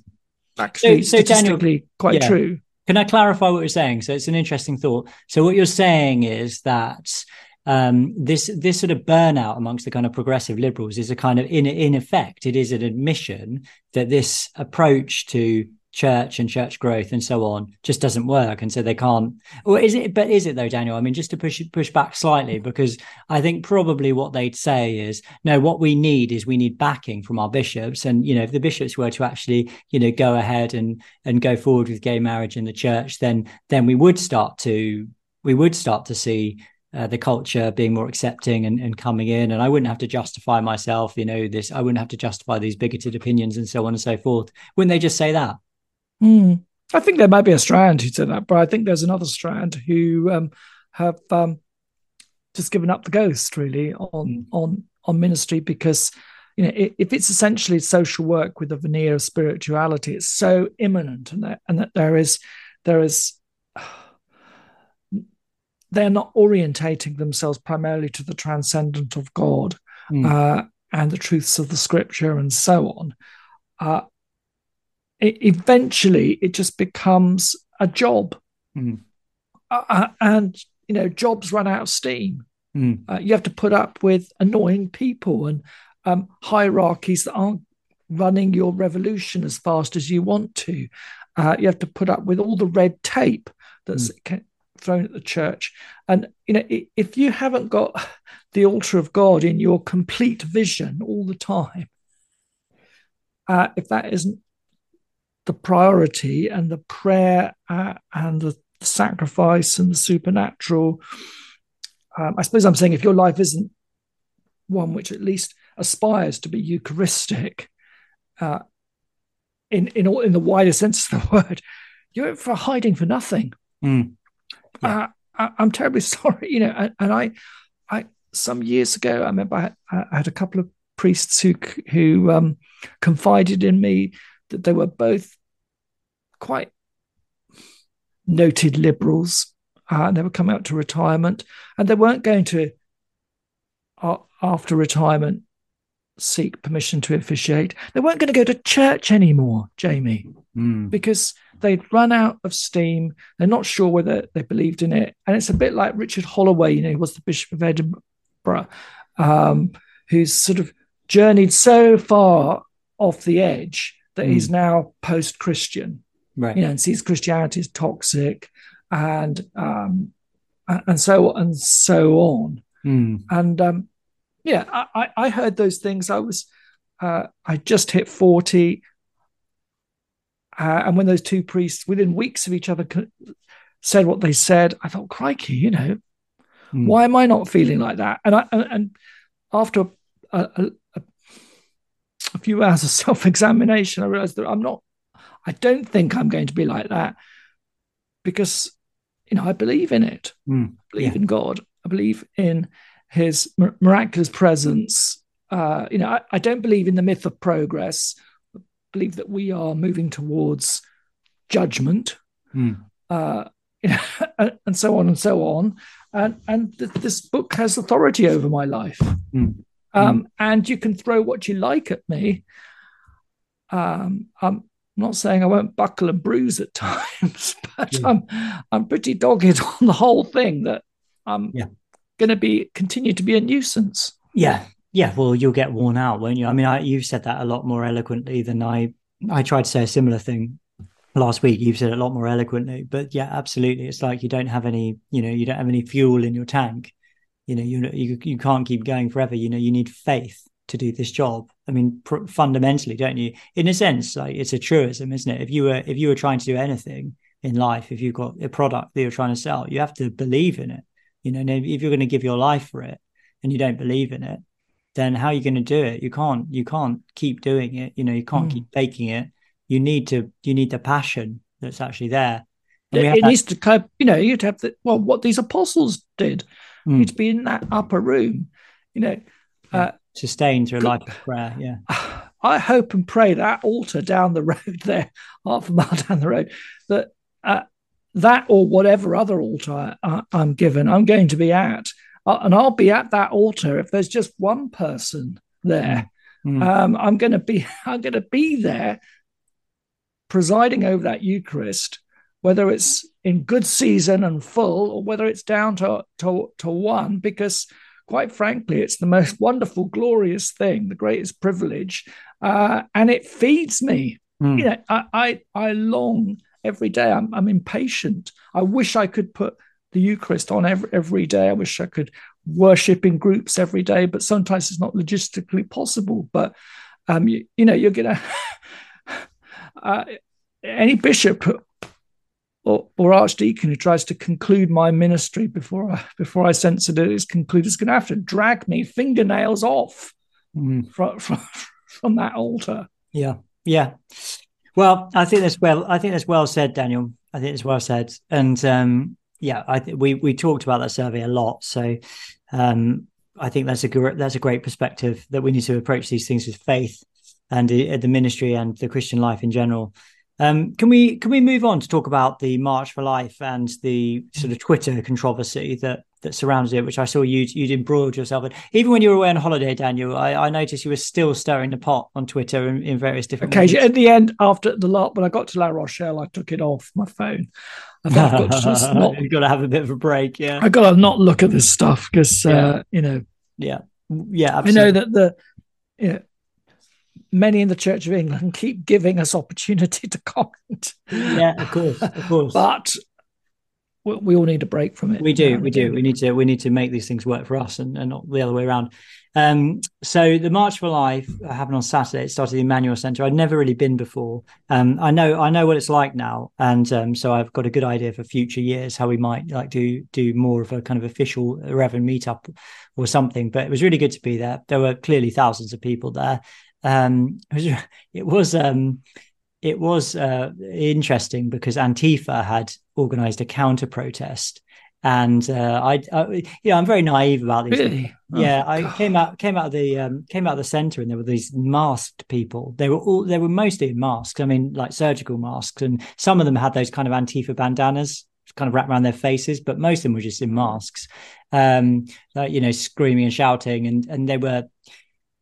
actually so Daniel- statistically quite yeah. true. Can I clarify what you're saying? So it's an interesting thought. So what you're saying is that um, this this sort of burnout amongst the kind of progressive liberals is a kind of in in effect it is an admission that this approach to church and church growth and so on just doesn't work. And so they can't or is it but is it though daniel? I mean just to push push back slightly because i think probably what they'd say is no what we need is we need backing from our bishops. And you know if the bishops were to actually you know go ahead and and go forward with gay marriage in the church then then we would start to we would start to see uh, the culture being more accepting and, and coming in. And i wouldn't have to justify myself you know this i wouldn't have to justify these bigoted opinions and so on and so forth wouldn't they just say that Hmm. I think there might be a strand who said that, but I think there's another strand who um, have um, just given up the ghost really on mm. on on ministry because you know if it's essentially social work with a veneer of spirituality, it's so immanent and that and that there is there is they're not orientating themselves primarily to the transcendent of God mm. uh, and the truths of the scripture and so on. Uh, it, eventually, it just becomes a job. Mm. Uh, and, you know, jobs run out of steam. Mm. you have to put up with annoying people and um, hierarchies that aren't running your revolution as fast as you want to. Uh, you have to put up with all the red tape that's mm thrown at the church. And you know, if you haven't got the altar of God in your complete vision all the time, uh, if that isn't the priority and the prayer uh, and the sacrifice and the supernatural, um, I suppose I'm saying if your life isn't one which at least aspires to be Eucharistic, uh, in in all, in the wider sense of the word, you're for hiding for nothing. Mm yeah. uh, I, am terribly sorry, you know. And, and, I, I some years ago, I remember I, I had a couple of priests who who um, confided in me that they were both quite noted liberals. Uh, they were coming out to retirement, and they weren't going to, uh, after retirement, seek permission to officiate. They weren't going to go to church anymore, Jamie, mm. because they'd run out of steam. They're not sure whether they believed in it. And it's a bit like Richard Holloway, you know, he was the Bishop of Edinburgh, um, who's sort of journeyed so far off the edge that mm. he's now post Christian. Right. You know, and sees Christianity as toxic and um, and so and so on. Mm. And um, yeah, I, I heard those things. I was, uh, I just hit 40. Uh, and when those two priests, within weeks of each other, said what they said, I thought, crikey, you know, mm. why am I not feeling like that? And I, and after a, a, a, few hours of self examination, I realized that I'm not, I don't think I'm going to be like that because, you know, I believe in it. Mm. I believe yeah. in God. I believe in his miraculous presence. Uh, you know, I, I, don't believe in the myth of progress. I believe that we are moving towards judgment, mm. uh, you know, and so on and so on. And and th- this book has authority over my life. Mm. Um, mm. And you can throw what you like at me. Um, I'm not saying I won't buckle and bruise at times, but yeah. I'm I'm pretty dogged on the whole thing that I'm yeah going to be continue to be a nuisance. Yeah, yeah. Well, you'll get worn out, won't you? I mean, I, you've said that a lot more eloquently than I. I tried to say a similar thing last week. You've said it a lot more eloquently, but yeah, absolutely. It's like you don't have any, you know, you don't have any fuel in your tank. You know, you you you can't keep going forever. You know, you need faith to do this job. I mean, pr- fundamentally, don't you? In a sense, like it's a truism, isn't it? If you were if you were trying to do anything in life, if you've got a product that you're trying to sell, you have to believe in it. You know, if you're going to give your life for it and you don't believe in it, then how are you going to do it? You can't. You can't keep doing it. You know, you can't mm. keep faking it. You need to. You need the passion that's actually there. it that- needs to kind of, you know, you'd have the well, what these apostles did. Mm. You'd be in that upper room, you know, yeah. uh, sustained through a life of prayer. Yeah. I hope and pray that altar down the road there, half a mile down the road, that uh, that or whatever other altar I, am given, I'm going to be at. Uh, and I'll be at that altar if there's just one person there. Mm. Um, I'm going to be I'm going to be there presiding over that Eucharist, whether it's in good season and full or whether it's down to, to, to one, because quite frankly, it's the most wonderful, glorious thing, the greatest privilege. Uh, and it feeds me. Mm. You know, I, I, I long every day. I'm, I'm impatient. I wish I could put the Eucharist on every, every day. I wish I could worship in groups every day, but sometimes it's not logistically possible. But um, you, you know, you're gonna uh, any bishop or, or, archdeacon who tries to conclude my ministry before I before I sense that it is concluded is going to have to drag me fingernails off mm. from, from from that altar. Yeah, yeah. Well, I think that's well. I think that's well said, Daniel. I think it's well said, and um, yeah, I th- we we talked about that survey a lot. So um, I think that's a gr- that's a great perspective that we need to approach these things with faith and the, the ministry and the Christian life in general. Um, can we can we move on to talk about the March for Life and the sort of Twitter controversy that that surrounds it, which I saw you you'd embroiled yourself in. Even when you were away on holiday, Daniel, I, I noticed you were still stirring the pot on Twitter in, in various different occasions. At the end, after the lot, when I got to La Rochelle, I took it off my phone. I thought I've got to just not. You've got to have a bit of a break, yeah. I got to not look at this stuff because yeah. uh, you know. Yeah, yeah. Absolutely. I know that the know, many in the Church of England keep giving us opportunity to comment. Yeah, of course, of course. but we, we all need a break from it. We do, we do. We need to we need to make these things work for us and, and not the other way around. Um, so the March for Life happened on Saturday. It started at the Emmanuel Centre. I'd never really been before. Um, I know I know what it's like now, and um, so I've got a good idea for future years how we might like do do more of a kind of official Irreverend meetup or something. But it was really good to be there. There were clearly thousands of people there, um, it was um, it was uh, interesting because Antifa had organised a counter protest, and uh, I, I, yeah, I'm very naive about these. Really? Oh, yeah, I God. came out came out of the um, came out of the centre, and there were these masked people. They were all they were mostly in masks. I mean, like surgical masks, and some of them had those kind of Antifa bandanas kind of wrapped around their faces, but most of them were just in masks, um, like, you know, screaming and shouting, and and they were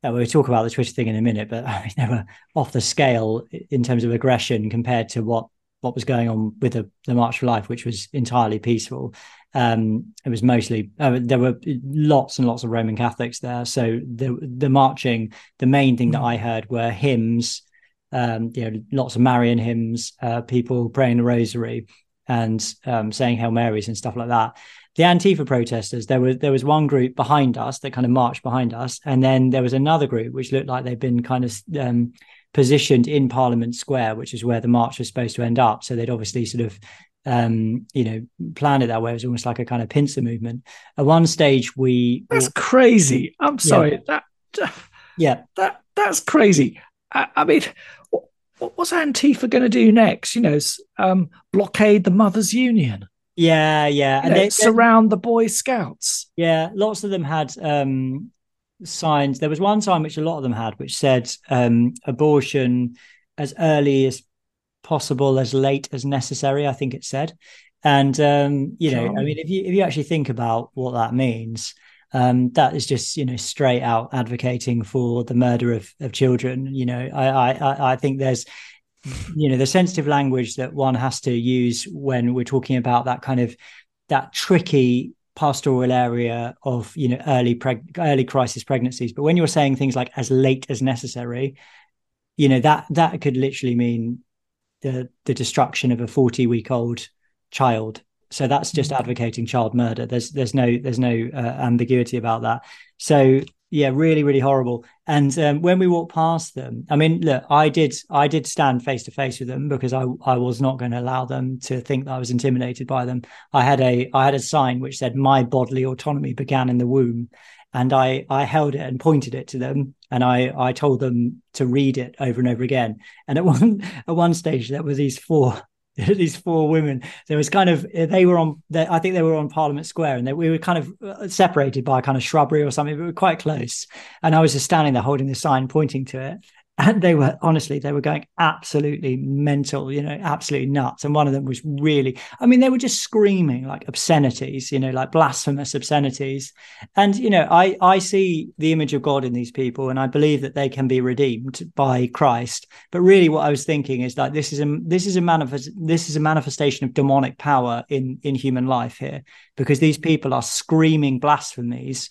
uh, we'll talk about the Twitter thing in a minute, but I mean, they were off the scale in terms of aggression compared to what what was going on with the, the March for Life, which was entirely peaceful. Um, it was mostly uh, there were lots and lots of Roman Catholics there, so the the marching. The main thing that hmm. I heard were hymns, um, you know, lots of Marian hymns, uh, people praying the Rosary and um, saying Hail Marys and stuff like that the Antifa protesters, there was there was one group behind us that kind of marched behind us, and then there was another group which looked like they'd been kind of um, positioned in Parliament Square, which is where the march was supposed to end up. So they'd obviously sort of um, you know, planned it that way. It was almost like a kind of pincer movement. At one stage, we that's crazy. I'm sorry. Yeah. That yeah, that that's crazy. I, I mean, what, what's Antifa going to do next? You know, um, blockade the Mothers Union. Yeah, yeah, and they, surround the Boy Scouts. Yeah, lots of them had um, signs. There was one sign which a lot of them had, which said um, "abortion as early as possible, as late as necessary." I think it said, and um, you know, I mean, if you if you actually think about what that means, um, that is just you know straight out advocating for the murder of of children. You know, I I I think there's you know the sensitive language that one has to use when we're talking about that kind of that tricky pastoral area of you know early preg- early crisis pregnancies. But when you're saying things like as late as necessary you know that that could literally mean the the destruction of a 40 week old child. So that's just mm-hmm. advocating child murder. There's there's no there's no uh, ambiguity about that. So yeah really really horrible. And um, when we walked past them i mean look i did i did stand face to face with them because i i was not going to allow them to think that i was intimidated by them. I had a i had a sign which said my bodily autonomy began in the womb. And i i held it and pointed it to them and i i told them to read it over and over again. And at one at one stage there were these four these four women. There was kind of they were on. I think they were on Parliament Square, and they, we were kind of uh, separated by a kind of shrubbery or something. But we were quite close, and I was just standing there holding the sign, pointing to it and they were honestly they were going absolutely mental you know absolutely nuts. And one of them was really i mean they were just screaming like obscenities you know like blasphemous obscenities. And you know i i see the image of god in these people and i believe that they can be redeemed by christ. But really what i was thinking is like this is a this is a manifest this is a manifestation of demonic power in in human life here because these people are screaming blasphemies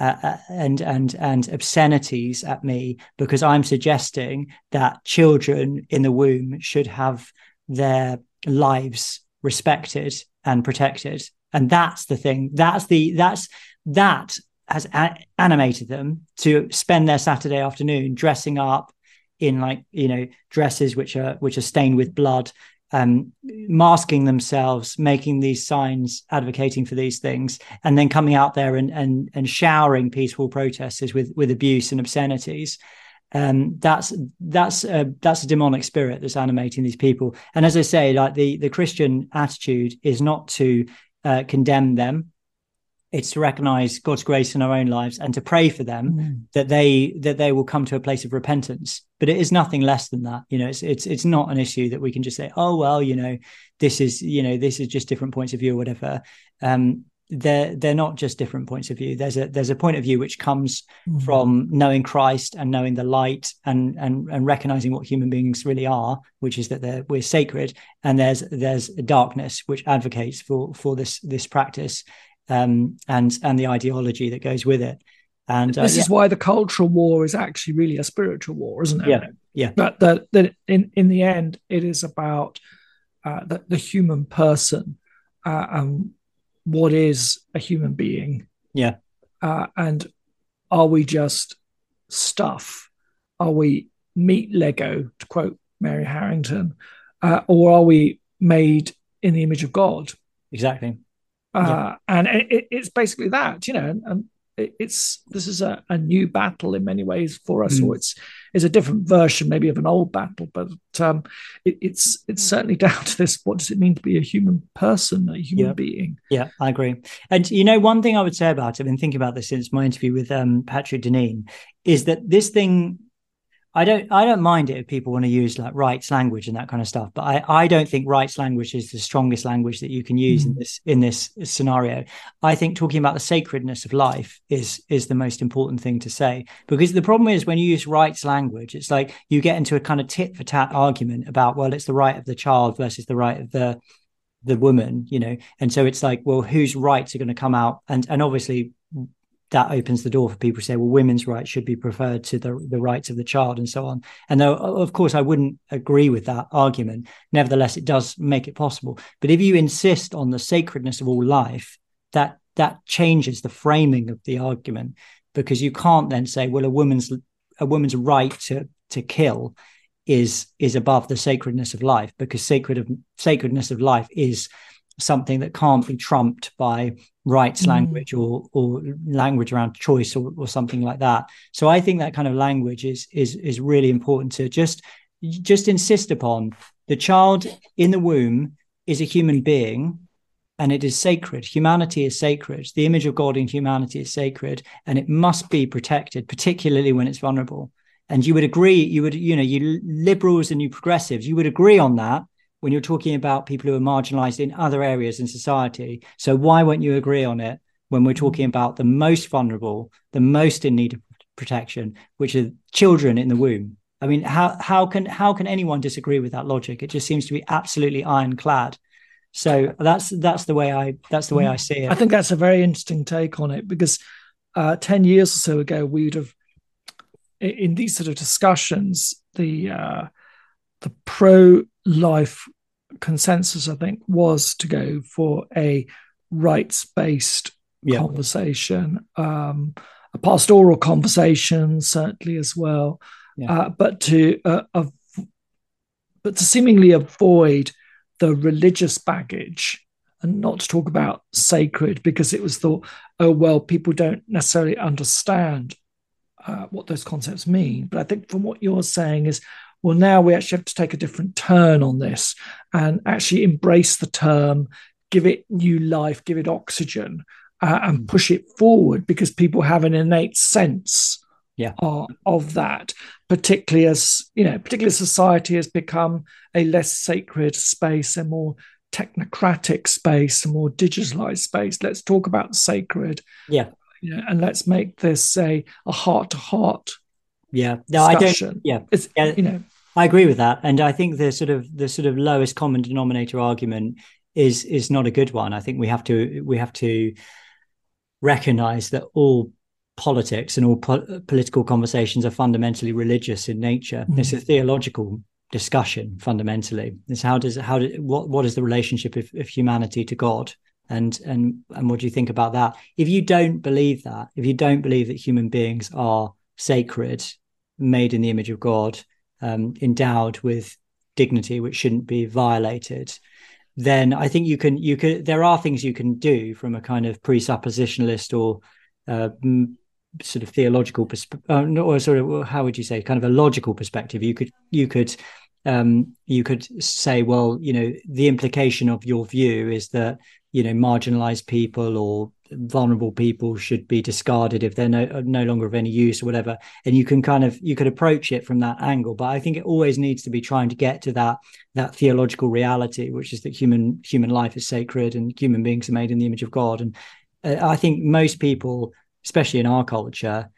uh, uh, and and and obscenities at me because I'm suggesting that children in the womb should have their lives respected and protected, and that's the thing. That's the that's that has a- animated them to spend their Saturday afternoon dressing up in like you know dresses which are which are stained with blood um, masking themselves, making these signs, advocating for these things, and then coming out there and and and showering peaceful protesters with with abuse and obscenities. um, that's that's a, that's a demonic spirit that's animating these people. And as I say, like the the Christian attitude is not to uh, condemn them it's to recognize God's grace in our own lives and to pray for them mm. that they that they will come to a place of repentance. But it is nothing less than that. You know, it's it's it's not an issue that we can just say, oh well, you know, this is you know this is just different points of view or whatever. Um, they're they're not just different points of view. There's a there's a point of view which comes mm. from knowing Christ and knowing the light and and and recognizing what human beings really are, which is that they're we're sacred. And there's there's darkness which advocates for for this this practice um, and and the ideology that goes with it. And uh, this yeah. is why the cultural war is actually really a spiritual war, isn't it? Yeah, yeah. But that that in in the end, it is about uh, the, the human person uh, and what is a human being. Yeah. Uh, and are we just stuff? Are we meat Lego, to quote Mary Harrington, uh, or are we made in the image of God? Exactly uh, yeah. and it, it's basically that you know and it's this is a, a, new battle in many ways for us mm. or it's is a different version maybe of an old battle but um, it, it's it's certainly down to this what does it mean to be a human person a human yeah. being yeah i agree and you know one thing i would say about it i've been thinking about this since my interview with um, patrick deneen is that this thing I don't I don't mind it if people want to use like rights language and that kind of stuff, but I, I don't think rights language is the strongest language that you can use mm. in this in this scenario. I think talking about the sacredness of life is is the most important thing to say because the problem is when you use rights language, it's like you get into a kind of tit for tat argument about well, it's the right of the child versus the right of the the woman, you know, and so it's like well, whose rights are going to come out and and obviously that opens the door for people to say, well, women's rights should be preferred to the, the rights of the child and so on. And though, of course, I wouldn't agree with that argument, nevertheless, it does make it possible. But if you insist on the sacredness of all life, that that changes the framing of the argument because you can't then say, well, a woman's a woman's right to to kill is is above the sacredness of life because sacred of sacredness of life is something that can't be trumped by rights mm. language or or language around choice or, or something like that. So i think that kind of language is is is really important to just just insist upon. The child in the womb is a human being and it is sacred. Humanity is sacred. The image of god in humanity is sacred and it must be protected particularly when it's vulnerable. And you would agree you would you know you liberals and you progressives you would agree on that when you're talking about people who are marginalized in other areas in society. So why won't you agree on it when we're talking about the most vulnerable, the most in need of protection, which are children in the womb? I mean, how how can how can anyone disagree with that logic? It just seems to be absolutely ironclad. So that's that's the way I that's the way I see it. I think that's a very interesting take on it because uh, ten years or so ago we'd have in these sort of discussions the uh, the pro life consensus, I think, was to go for a rights based yeah. conversation, um, a pastoral conversation, certainly as well, yeah. uh, but to uh, av- but to seemingly avoid the religious baggage and not to talk about sacred because it was thought, oh well, people don't necessarily understand uh, what those concepts mean. But I think from what you're saying is well, now we actually have to take a different turn on this and actually embrace the term, give it new life, give it oxygen, uh, and mm. push it forward because people have an innate sense yeah. of, of that, particularly as you know, particularly society has become a less sacred space, a more technocratic space, a more digitalized space. Let's talk about sacred. Yeah. You know, and let's make this a a heart to heart yeah no discussion. i don't yeah it's yeah, you know I agree with that, and I think the sort of the sort of lowest common denominator argument is is not a good one. I think we have to we have to recognize that all politics and all po- political conversations are fundamentally religious in nature. Mm-hmm. It's a theological discussion fundamentally. It's how does how do, what what is the relationship of, of humanity to God? And and and what do you think about that? If you don't believe that, if you don't believe that human beings are sacred, made in the image of God, um, endowed with dignity which shouldn't be violated then i think you can you can there are things you can do from a kind of presuppositionalist or uh, sort of theological perspective, uh, or sort of how would you say, kind of a logical perspective, you could you could um, you could say, well, you know, the implication of your view is that you know marginalized people or vulnerable people should be discarded if they're no, no longer of any use or whatever. And you can kind of you could approach it from that angle. But i think it always needs to be trying to get to that that theological reality which is that human human life is sacred and human beings are made in the image of god. And uh, i think most people especially in our culture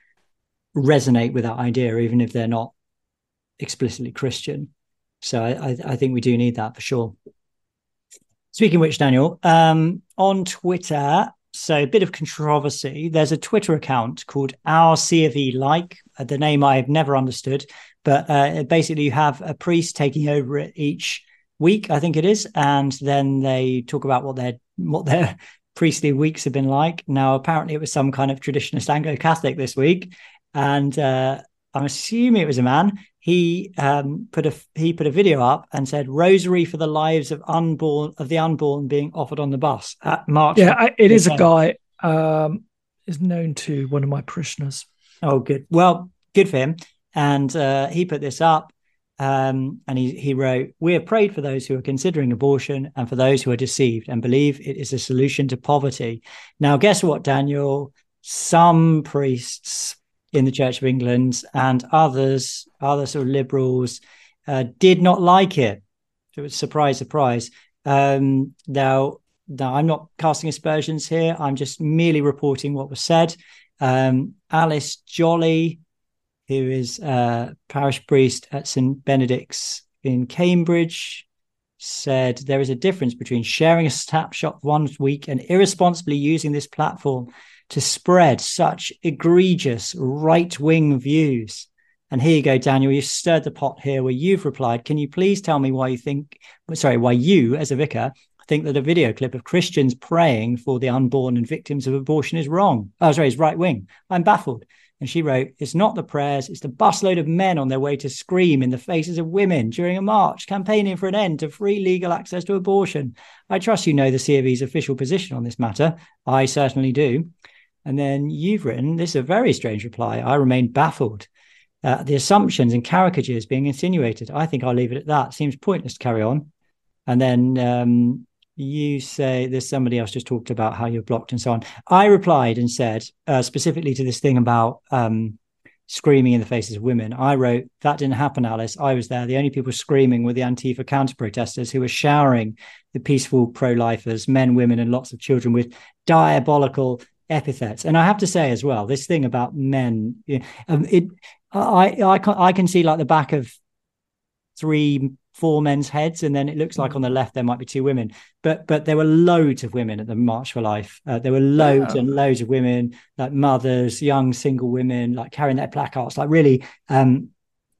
resonate with that idea even if they're not explicitly christian. So I, I think we do need that for sure. Speaking which, Daniel, um, on Twitter, so a bit of controversy. There's a Twitter account called Our C of E Like, uh, the name I've never understood, but uh, basically you have a priest taking over it each week, I think it is, and then they talk about what their what their priestly weeks have been like. Now, apparently, it was some kind of traditionalist Anglo Catholic this week, and uh, I'm assuming it was a man, he um, put a he put a video up and said rosary for the lives of unborn of the unborn being offered on the bus at March. Yeah, I, it is a guy um, is known to one of my parishioners. Oh, good. Well, good for him. And uh, he put this up, um, and he he wrote, "We have prayed for those who are considering abortion and for those who are deceived and believe it is a solution to poverty." Now, guess what, Daniel? Some priests in the Church of England, and others, other sort of liberals, uh, did not like it. It was surprise, surprise. Um, now, now, I'm not casting aspersions here. I'm just merely reporting what was said. Um, Alice Jolly, who is a parish priest at St Benedict's in Cambridge, said there is a difference between sharing a snapshot one week and irresponsibly using this platform to spread such egregious right wing views. And here you go, Daniel. You've stirred the pot here where you've replied. Can you please tell me why you think, sorry, why you, as a vicar, think that a video clip of Christians praying for the unborn and victims of abortion is wrong? Oh, sorry, it's right wing. I'm baffled. And she wrote, It's not the prayers, it's the busload of men on their way to scream in the faces of women during a march campaigning for an end to free legal access to abortion. I trust you know the C of E's official position on this matter. I certainly do. And then you've written, this is a very strange reply. I remain baffled. Uh, the assumptions and caricatures being insinuated. I think I'll leave it at that. Seems pointless to carry on. And then um, you say there's somebody else just talked about how you're blocked and so on. I replied and said, uh, specifically to this thing about um, screaming in the faces of women, I wrote, That didn't happen, Alice. I was there. The only people screaming were the Antifa counter protesters who were showering the peaceful pro lifers, men, women, and lots of children with diabolical epithets. And I have to say as well, this thing about men, um, it, I, I, can, I can see like the back of three, four men's heads, and then it looks like on the left there might be two women. But but there were loads of women at the March for Life. Uh, there were loads yeah. and loads of women, like mothers, young single women, like carrying their placards, like really. Um,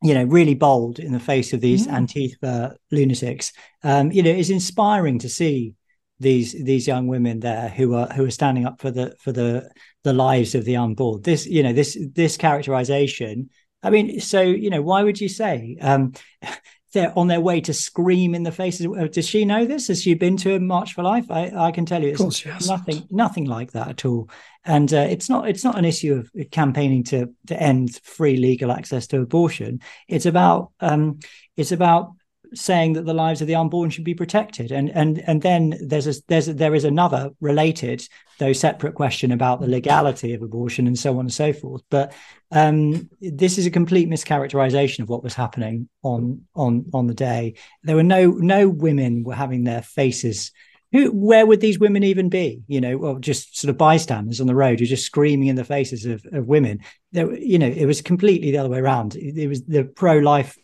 you know, really bold in the face of these mm. Antifa lunatics. Um, you know, it's inspiring to see these these young women there who are who are standing up for the for the the lives of the unborn. This you know this this characterization. I mean, so you know, why would you say um, they're on their way to scream in the faces? Does she know this? Has she been to a March for Life? I, I can tell you, it's nothing nothing like that at all. And uh, it's not it's not an issue of campaigning to to end free legal access to abortion. It's about um, it's about saying that the lives of the unborn should be protected. And and and then there's a there's a, there is another related though separate question about the legality of abortion and so on and so forth. But um, this is a complete mischaracterization of what was happening on on on the day. There were no no women were having their faces. Who where would these women even be? You know well just sort of bystanders on the road who just screaming in the faces of, of women. There you know it was completely the other way around. It, it was the pro-life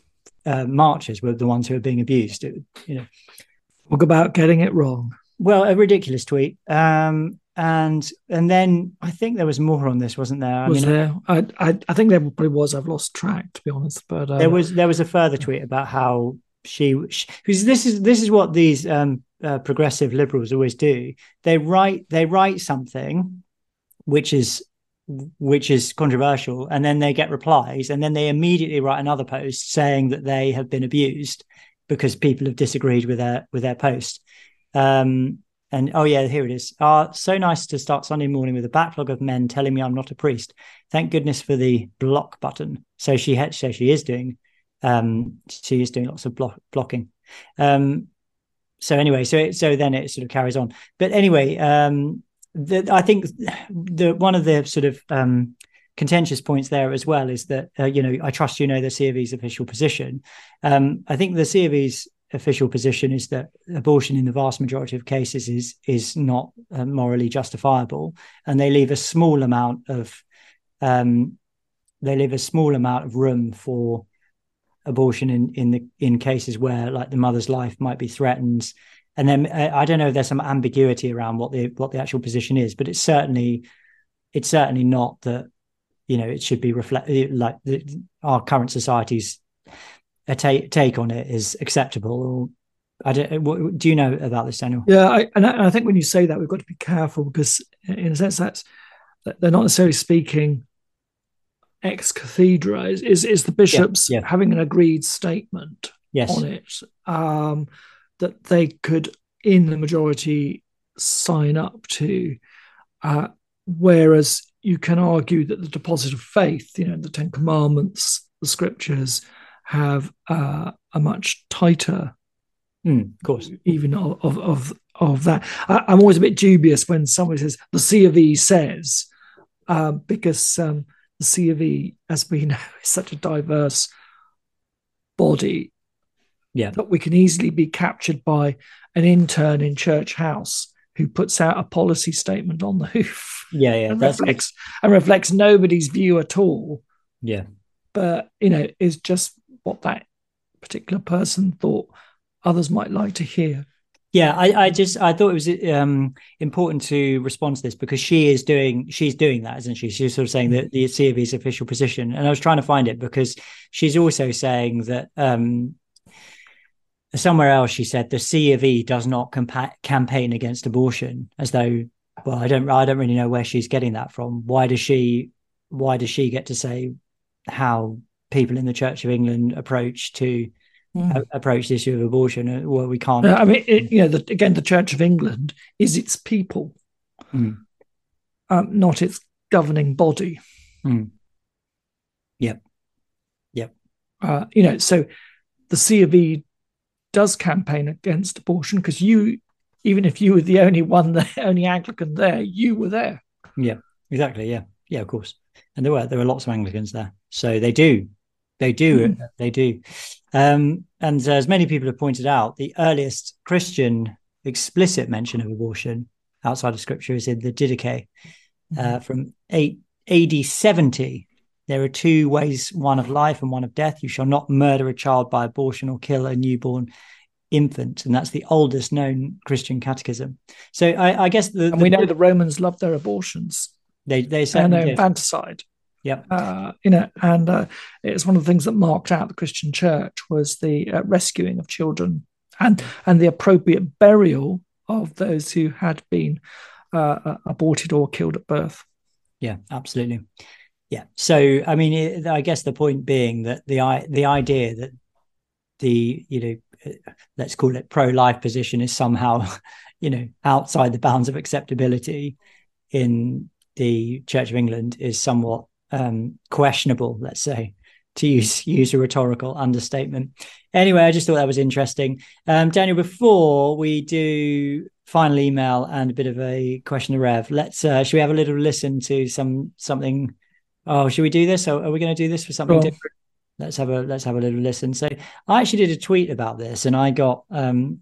uh, marchers were the ones who were being abused. It, you know, talk about getting it wrong. Well, a ridiculous tweet. Um, and and then I think there was more on this, wasn't there? I was mean, there? I, I, I think there probably was. I've lost track, to be honest. But uh, there was there was a further tweet about how she, because this is this is what these um, uh, progressive liberals always do. They write they write something which is which is controversial and then they get replies and then they immediately write another post saying that they have been abused because people have disagreed with their with their post um, and oh yeah, here it is. Uh, so nice to start Sunday morning with a backlog of men telling me I'm not a priest. Thank goodness for the block button. So she had, so she is doing, um, she is doing lots of block blocking. Um, so anyway, so so then it sort of carries on. But anyway, um, the, I think the one of the sort of um, contentious points there as well is that uh, you know I trust you know the C of E's official position. Um, I think the C of E's official position is that abortion in the vast majority of cases is is not uh, morally justifiable, and they leave a small amount of um, they leave a small amount of room for abortion in in the in cases where like the mother's life might be threatened. And then uh, I don't know if there's some ambiguity around what the what the actual position is, but it's certainly it's certainly not that you know it should be reflect like the, our current society's a take take on it is acceptable or I don't. What, do you know about this, Daniel? Yeah, I, and I think when you say that, we've got to be careful because, in a sense, that's they're not necessarily speaking ex cathedra. Is, is, is the bishops yeah, yeah. having an agreed statement yes. on it um, that they could, in the majority, sign up to, uh, whereas you can argue that the deposit of faith, you know, the Ten Commandments, the Scriptures have uh, a much tighter, mm, of course, even of of of, that. I, am always a bit dubious when somebody says the C of E says, uh, because um, the C of E, as we know, is such a diverse body. Yeah, that we can easily be captured by an intern in church house who puts out a policy statement on the hoof. Yeah, yeah, and reflects and reflects nobody's view at all. Yeah, but you know, is just what that particular person thought others might like to hear. Yeah, I, I just I thought it was um, important to respond to this because she is doing she's doing that, isn't she? She's sort of saying that the C of E's official position, and I was trying to find it because she's also saying that um, somewhere else she said the C of E does not compa- campaign against abortion, as though well I don't I don't really know where she's getting that from. Why does she why does she get to say how people in the Church of England approach to mm. approach the issue of abortion. Uh, well, we can't. I mean, it, you know, the, again, the Church of England is its people, mm. um, not its governing body. Mm. Yep. Yep. Uh, you know, so the C of E does campaign against abortion because you, even if you were the only one, the only Anglican there, you were there. Yeah, exactly. Yeah, yeah, of course. And there were there were lots of Anglicans there, so they do they do. Mm. They do. Um, and as many people have pointed out, the earliest Christian explicit mention of abortion outside of Scripture is in the Didache uh, from 8 AD 70. There are two ways one of life and one of death. You shall not murder a child by abortion or kill a newborn infant. And that's the oldest known Christian catechism. So I, I guess the, And we know the Romans loved their abortions. They, they certainly and their infanticide. Yeah, uh, you know, and uh, it's one of the things that marked out the Christian Church was the uh, rescuing of children and and the appropriate burial of those who had been uh, uh, aborted or killed at birth. Yeah, absolutely. Yeah. So, I mean, I guess the point being that the the idea that the you know uh, let's call it pro life position is somehow you know outside the bounds of acceptability in the Church of England is somewhat um, questionable, let's say, to use use a rhetorical understatement. Anyway, I just thought that was interesting. Um, Daniel, before we do final email and a bit of a question to Rev, let's uh, should we have a little listen to some something? Oh, should we do this? Or are we going to do this for something different? Let's have a let's have a little listen. So I actually did a tweet about this, and I got um,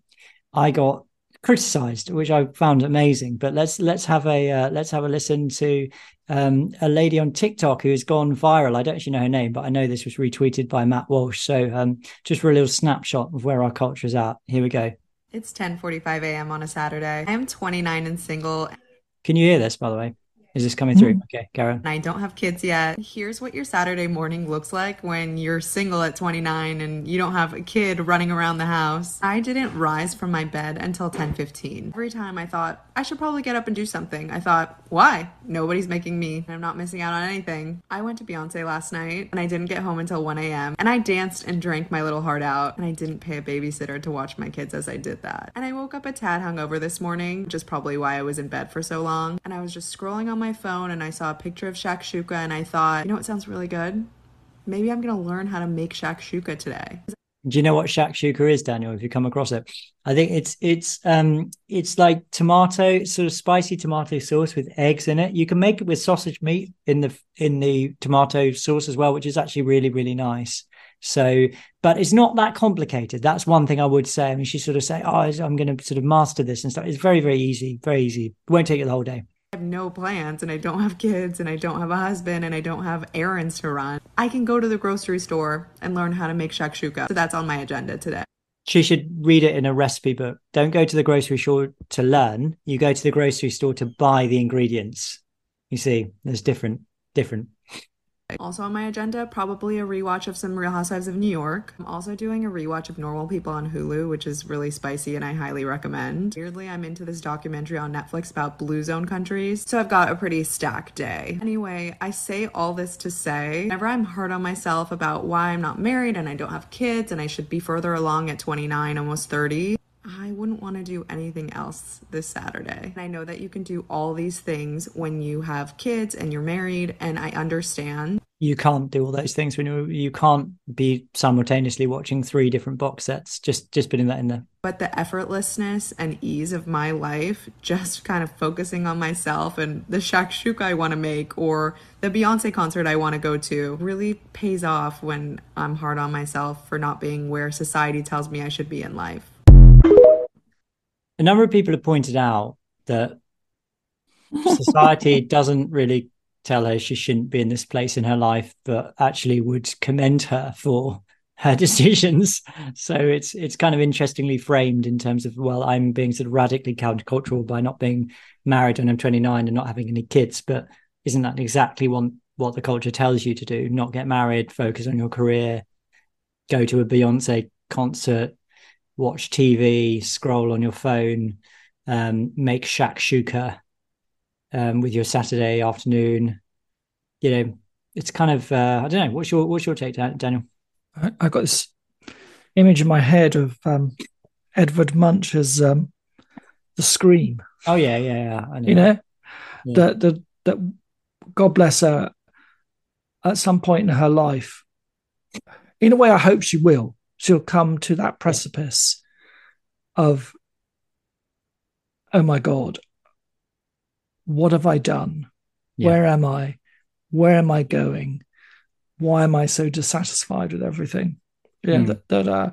I got criticized, which I found amazing. But let's let's have a uh, let's have a listen to um, a lady on TikTok who has gone viral. I don't actually know her name, but I know this was retweeted by Matt Walsh. So um, just for a little snapshot of where our culture is at. Here we go. It's 10:45 a.m. on a Saturday. I am 29 and single. Can you hear this, by the way? Is this coming through? Mm. Okay, Karen. I don't have kids yet. Here's what your Saturday morning looks like when you're single at 29 and you don't have a kid running around the house. I didn't rise from my bed until 10:15. Every time I thought I should probably get up and do something. I thought, why? Nobody's making me. I'm not missing out on anything. I went to Beyonce last night and I didn't get home until 1 a.m. and I danced and drank my little heart out and I didn't pay a babysitter to watch my kids as I did that. And I woke up a tad hungover this morning, which is probably why I was in bed for so long. And I was just scrolling on my phone and I saw a picture of shakshuka and I thought, you know what sounds really good? Maybe I'm going to learn how to make shakshuka today. Do you know what shakshuka is, Daniel? If you come across it, I think it's it's um it's like tomato, sort of spicy tomato sauce with eggs in it. You can make it with sausage meat in the in the tomato sauce as well, which is actually really really nice. So, but it's not that complicated. That's one thing I would say. I mean, she sort of say, "Oh, I'm going to sort of master this and stuff." It's very, very easy, very easy. Won't take you the whole day. I have no plans and I don't have kids and I don't have a husband and I don't have errands to run. I can go to the grocery store and learn how to make shakshuka. So that's on my agenda today. She should read it in a recipe book. Don't go to the grocery store to learn. You go to the grocery store to buy the ingredients. You see, there's different different also on my agenda, probably a rewatch of some Real Housewives of New York. I'm also doing a rewatch of Normal People on Hulu, which is really spicy and I highly recommend. Weirdly, I'm into this documentary on Netflix about blue zone countries, so I've got a pretty stacked day. Anyway, I say all this to say, whenever I'm hard on myself about why I'm not married and I don't have kids and I should be further along at 29, almost 30, I wouldn't want to do anything else this Saturday. And I know that you can do all these things when you have kids and you're married, and I understand. You can't do all those things when you you can't be simultaneously watching three different box sets. Just just putting that in there. But the effortlessness and ease of my life, just kind of focusing on myself and the shakshuka I want to make or the Beyonce concert I want to go to, really pays off when I'm hard on myself for not being where society tells me I should be in life a number of people have pointed out that society doesn't really tell her she shouldn't be in this place in her life, but actually would commend her for her decisions. So it's it's kind of interestingly framed in terms of well, I'm being sort of radically countercultural by not being married when I'm 29 and not having any kids, but isn't that exactly what what the culture tells you to do? Not get married, focus on your career, go to a Beyonce concert, watch TV, scroll on your phone, um, make shakshuka um, with your Saturday afternoon. You know, it's kind of uh, I don't know. What's your what's your take, Daniel? I, I got this image in my head of um, Edvard Munch as um, the Scream. Oh yeah, yeah, yeah. Know you know yeah. that the that God bless her. At some point in her life, in a way, I hope she will she'll come to that precipice of, oh my God, what have I done? Yeah. Where am I? Where am I going? Why am I so dissatisfied with everything? Yeah, mm. that, that uh,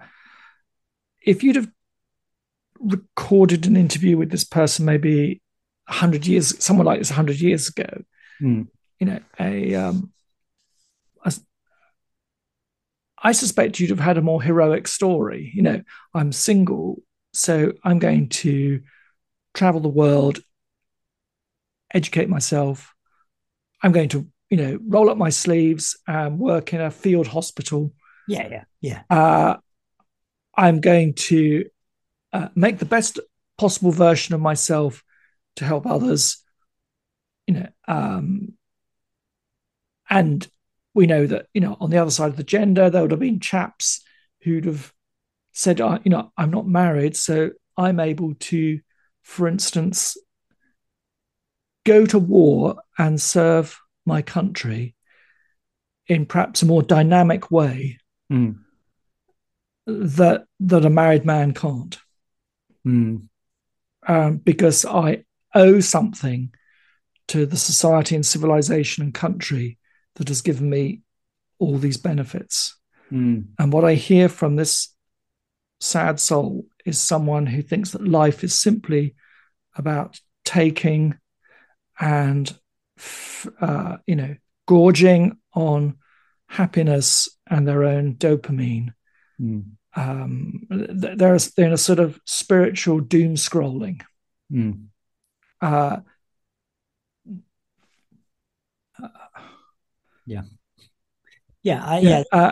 if you'd have recorded an interview with this person maybe 100 years, someone like this 100 years ago, mm. you know, a um, I suspect you'd have had a more heroic story. You know, I'm single, so I'm going to travel the world, educate myself. I'm going to, you know, roll up my sleeves and work in a field hospital. Yeah, yeah, yeah. Uh, I'm going to uh, make the best possible version of myself to help others. You know, um, and we know that you know on the other side of the gender there would have been chaps who'd have said uh, you know i'm not married so i'm able to for instance go to war and serve my country in perhaps a more dynamic way mm. that that a married man can't mm. um, because i owe something to the society and civilization and country that has given me all these benefits. Mm. And what I hear from this sad soul is someone who thinks that life is simply about taking and, uh, you know, gorging on happiness and their own dopamine. Mm. Um, they're, they're in a sort of spiritual doom scrolling. Mm. Uh, Yeah. Yeah. I, yeah. yeah. Uh,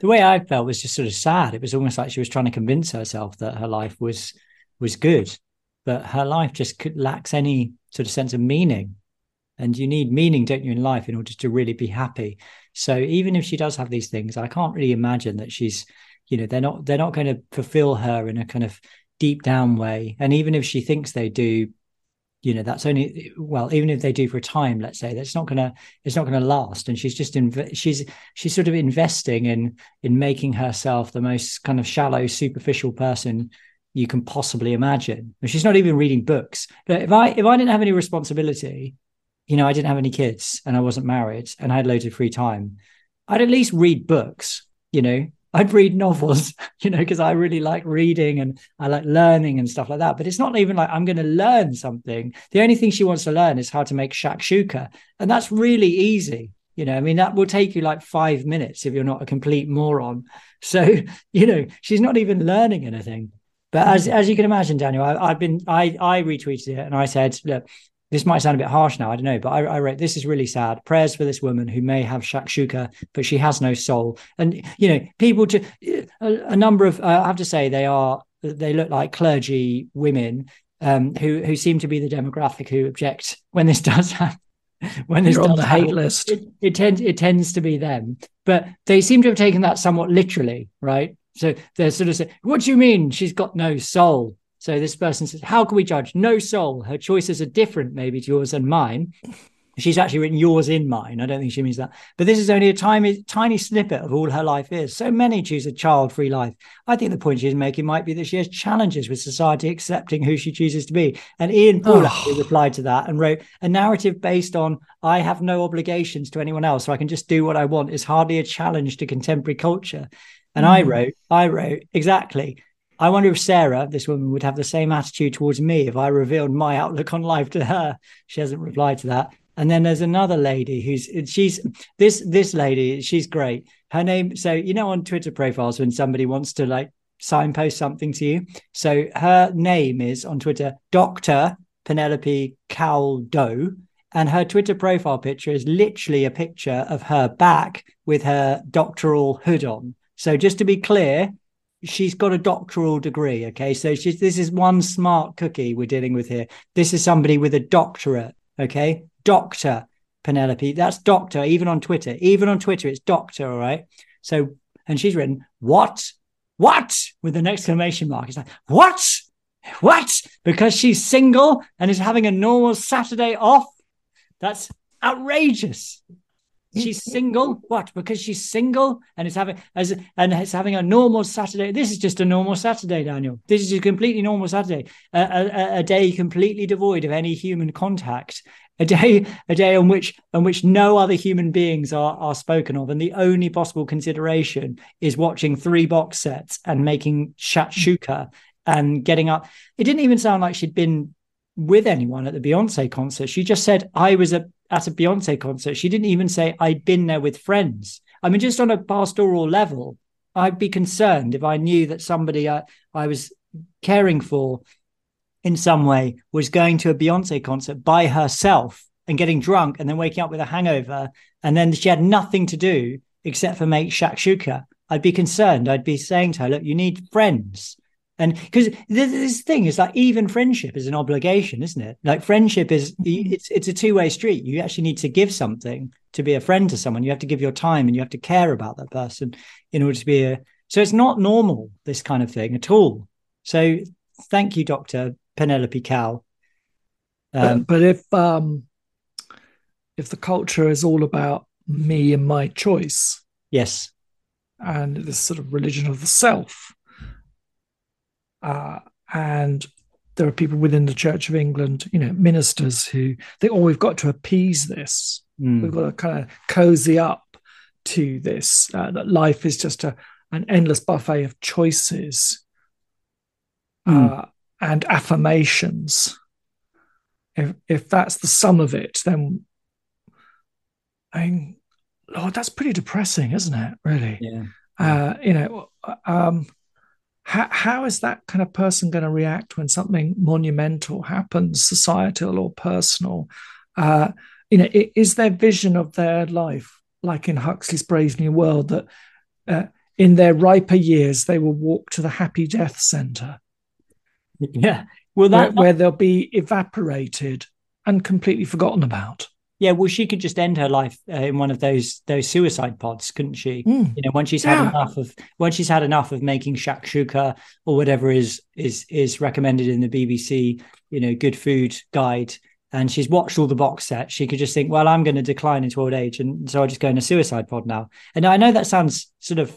the way I felt was just sort of sad. It was almost like she was trying to convince herself that her life was was good, but her life just could, lacks any sort of sense of meaning. And you need meaning, don't you, in life in order to really be happy. So even if she does have these things, I can't really imagine that she's, you know, they're not they're not going to fulfill her in a kind of deep down way. And even if she thinks they do, you know that's only well even if they do for a time let's say that's not gonna it's not gonna last. And she's just in she's she's sort of investing in in making herself the most kind of shallow superficial person you can possibly imagine. And she's not even reading books. But if i if i didn't have any responsibility you know i didn't have any kids and i wasn't married and i had loads of free time i'd at least read books you know I'd read novels, you know, because I really like reading and I like learning and stuff like that. But it's not even like I'm going to learn something. The only thing she wants to learn is how to make shakshuka. And that's really easy. You know, I mean, that will take you like five minutes if you're not a complete moron. So, you know, she's not even learning anything. But as hmm. as you can imagine, Daniel, I, have been I I retweeted it and I said, look, this might sound a bit harsh now, I don't know, but I, I wrote, this is really sad. Prayers for this woman who may have shakshuka, but she has no soul. And, you know, people, to, a, a number of, uh, I have to say, they are, they look like clergy women um, who, who seem to be the demographic who object when this does happen. When this You're on the happen, hate list, it, it tends it tends to be them, but they seem to have taken that somewhat literally, right? So they're sort of saying, "What do you mean she's got no soul?" So this person says, How can we judge? No soul. Her choices are different, maybe, to yours and mine. She's actually written yours in mine. I don't think she means that. But this is only a tiny, tiny snippet of all her life is. So many choose a child free life. I think the point she's making might be that she has challenges with society accepting who she chooses to be. And Ian Paul oh. replied to that and wrote, A narrative based on I have no obligations to anyone else, so I can just do what I want is hardly a challenge to contemporary culture. And mm. I hmm. wrote, I wrote, exactly. I wonder if Sarah, this woman, would have the same attitude towards me if I revealed my outlook on life to her. She hasn't replied to that. And then there's another lady who's she's this this lady, she's great. Her name, so you know, on Twitter profiles when somebody wants to like signpost something to you. So her name is on Twitter, Dr. Penelope Caldo. And her Twitter profile picture is literally a picture of her back with her doctoral hood on. So just to be clear, she's got a doctoral degree. Okay, so she's this is one smart cookie we're dealing with here. This is somebody with a doctorate. Okay, doctor Penelope. That's doctor. Even on Twitter, even on Twitter, it's doctor. All right. So and she's written what what with an exclamation mark. It's like what what because she's single and is having a normal Saturday off. That's outrageous. She's single. What? Because she's single and it's having as and it's having a normal Saturday. This is just a normal Saturday, Daniel. This is a completely normal Saturday. A, a, a day completely devoid of any human contact. A day, a day on which on which no other human beings are are spoken of, and the only possible consideration is watching three box sets and making shakshuka and getting up. It didn't even sound like she'd been with anyone at the Beyonce concert. She just said, I was at, at a Beyonce concert. She didn't even say, I'd been there with friends. I mean, just on a pastoral level, I'd be concerned if I knew that somebody I, I was caring for in some way was going to a Beyonce concert by herself and getting drunk and then waking up with a hangover. And then she had nothing to do except for make shakshuka. I'd be concerned. I'd be saying to her, look, you need friends. And because this thing is like even friendship is an obligation, isn't it? Like friendship is mm-hmm. it's it's a two way street. You actually need to give something to be a friend to someone. You have to give your time and you have to care about that person in order to be a. So it's not normal this kind of thing at all. So thank you, Doctor Penelope Cal. Um, but, but if um, if the culture is all about me and my choice, yes, and this sort of religion of the self uh, and there are people within the Church of England, you know, ministers who think, oh, we've got to appease this. Mm. We've got to kind of cozy up to this. Uh, that life is just a, an endless buffet of choices mm. uh, and affirmations. If, if that's the sum of it, then I mean, Lord, that's pretty depressing, isn't it? Really? Yeah. Uh, you know, um, how, how is that kind of person going to react when something monumental happens, societal or personal? Uh, you know, is their vision of their life like in Huxley's Brave New World that uh, in their riper years they will walk to the happy death center? Yeah, well, that where, where they'll be evaporated and completely forgotten about. Yeah, well, she could just end her life uh, in one of those those suicide pods, couldn't she? Mm. You know, once she's Yeah. had enough of once she's had enough of making shakshuka or whatever is is is recommended in the BBC, you know, good food guide, and she's watched all the box sets, she could just think, well, I'm going to decline into old age, and so I just go in a suicide pod now. And I know that sounds sort of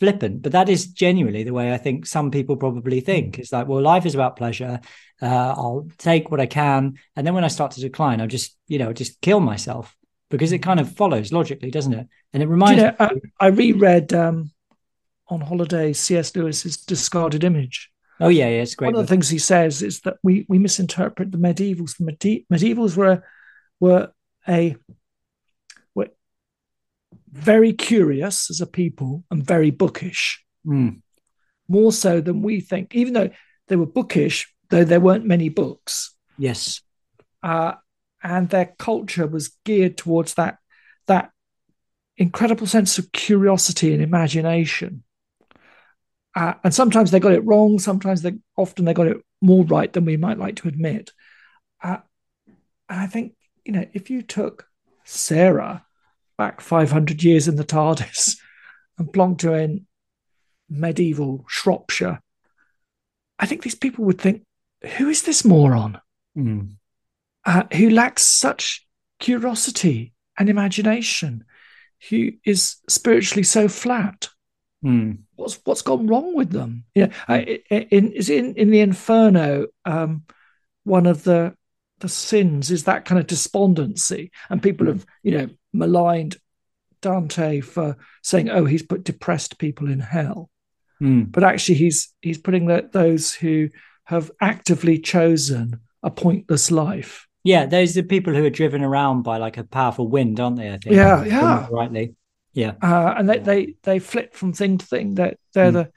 flippant, but that is genuinely the way I think some people probably think. It's like, well, life is about pleasure. Uh, I'll take what I can, and then when I start to decline, I'll just, you know, just kill myself because it kind of follows logically, doesn't it? And it reminds you know, me. I, I reread um, on holiday C.S. Lewis's Discarded Image. oh yeah, yeah, it's great. One of the things he says is that we we misinterpret the medievals. The medi- medievals were were a very curious as a people and very bookish, Mm, more so than we think. Even though they were bookish, though there weren't many books, yes. uh, and their culture was geared towards that that incredible sense of curiosity and imagination. Uh, and sometimes they got it wrong. Sometimes they often they got it more right than we might like to admit. Uh, and I think you know if you took Sarah back 500 years in the TARDIS and plonked her in medieval Shropshire, I think these people would think, "Who is this moron?" Mm, uh, who lacks such curiosity and imagination, who is spiritually so flat. mm, What's what's gone wrong with them? Yeah, I, in is in in the Inferno. Um, one of the the sins is that kind of despondency, and people have you know maligned Dante for saying, "Oh, he's put depressed people in hell," mm. but actually he's he's putting the, those who have actively chosen a pointless life Yeah, those are people who are driven around by like a powerful wind, aren't they? I think. Yeah, yeah. Rightly. Yeah. uh, and they, they they flit from thing to thing. That they're Mm. the,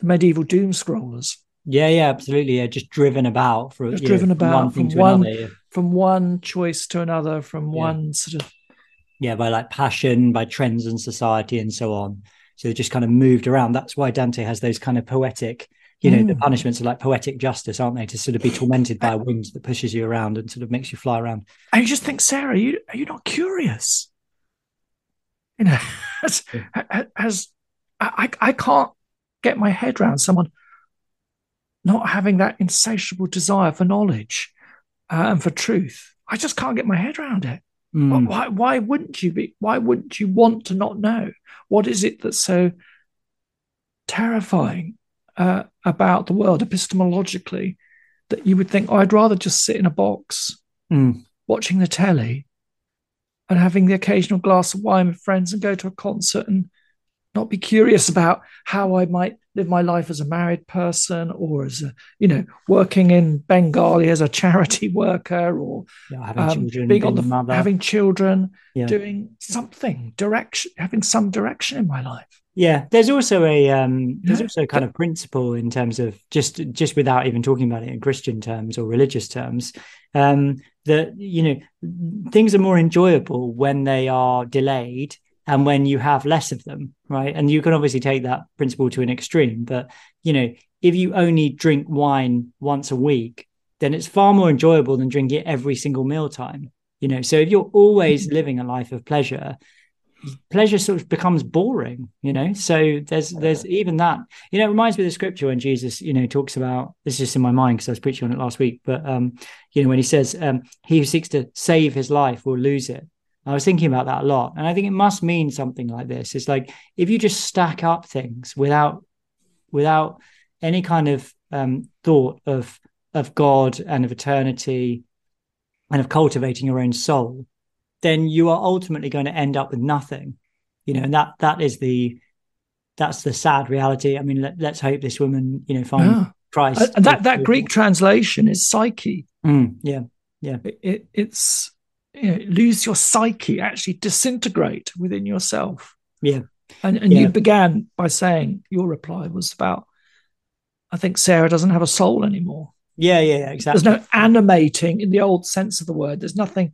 the medieval doom scrollers Yeah, yeah, absolutely. Yeah, just driven about for Just you know, driven from about one from to one- another. yeah. from one choice to another, from Yeah. one sort of yeah, by like passion, by trends in society, and so on. So they just kind of moved around. That's why Dante has those kind of poetic, you know, the Mm. punishments are like poetic justice, aren't they? To sort of be tormented by a wind that pushes you around and sort of makes you fly around. And you just think, Sarah, you are you not curious? You know, as, as I, I can't get my head around someone not having that insatiable desire for knowledge uh, and for truth. I just can't get my head around it. Mm. Why, why wouldn't you be? Why wouldn't you want to not know? What is it that's so terrifying uh, about the world epistemologically that you would think, oh, I'd rather just sit in a box Mm. watching the telly and having the occasional glass of wine with friends and go to a concert and not be curious about how I might live my life as a married person or as a, you know, working in Bengali as a charity worker or Yeah, having um, children, being on the mother. having children, Yeah. doing something direction, having some direction in my life. Yeah, there's also a um, there's also a kind of principle in terms of just just without even talking about it in Christian terms or religious terms, um, that you know things are more enjoyable when they are delayed and when you have less of them, right? And you can obviously take that principle to an extreme, but you know if you only drink wine once a week, then it's far more enjoyable than drinking it every single mealtime. You know, so if you're always living a life of pleasure, pleasure sort of becomes boring you know so there's there's even that you know it reminds me of the scripture when jesus you know talks about this is just in my mind because i was preaching on it last week but um you know when he says um he who seeks to save his life will lose it i was thinking about that a lot and i think it must mean something like this it's like if you just stack up things without without any kind of um thought of of god and of eternity and of cultivating your own soul then you are ultimately going to end up with nothing you know and that that is the that's the sad reality i mean let, us hope this woman you know finds Yeah. christ And that that Greek translation is psyche. Mm, yeah It, it- it's you know, lose your psyche, actually disintegrate within yourself. Yeah. And and Yeah. you began by saying your reply was about. I think Sarah doesn't have a soul anymore. yeah yeah, exactly There's no animating in the old sense of the word. There's nothing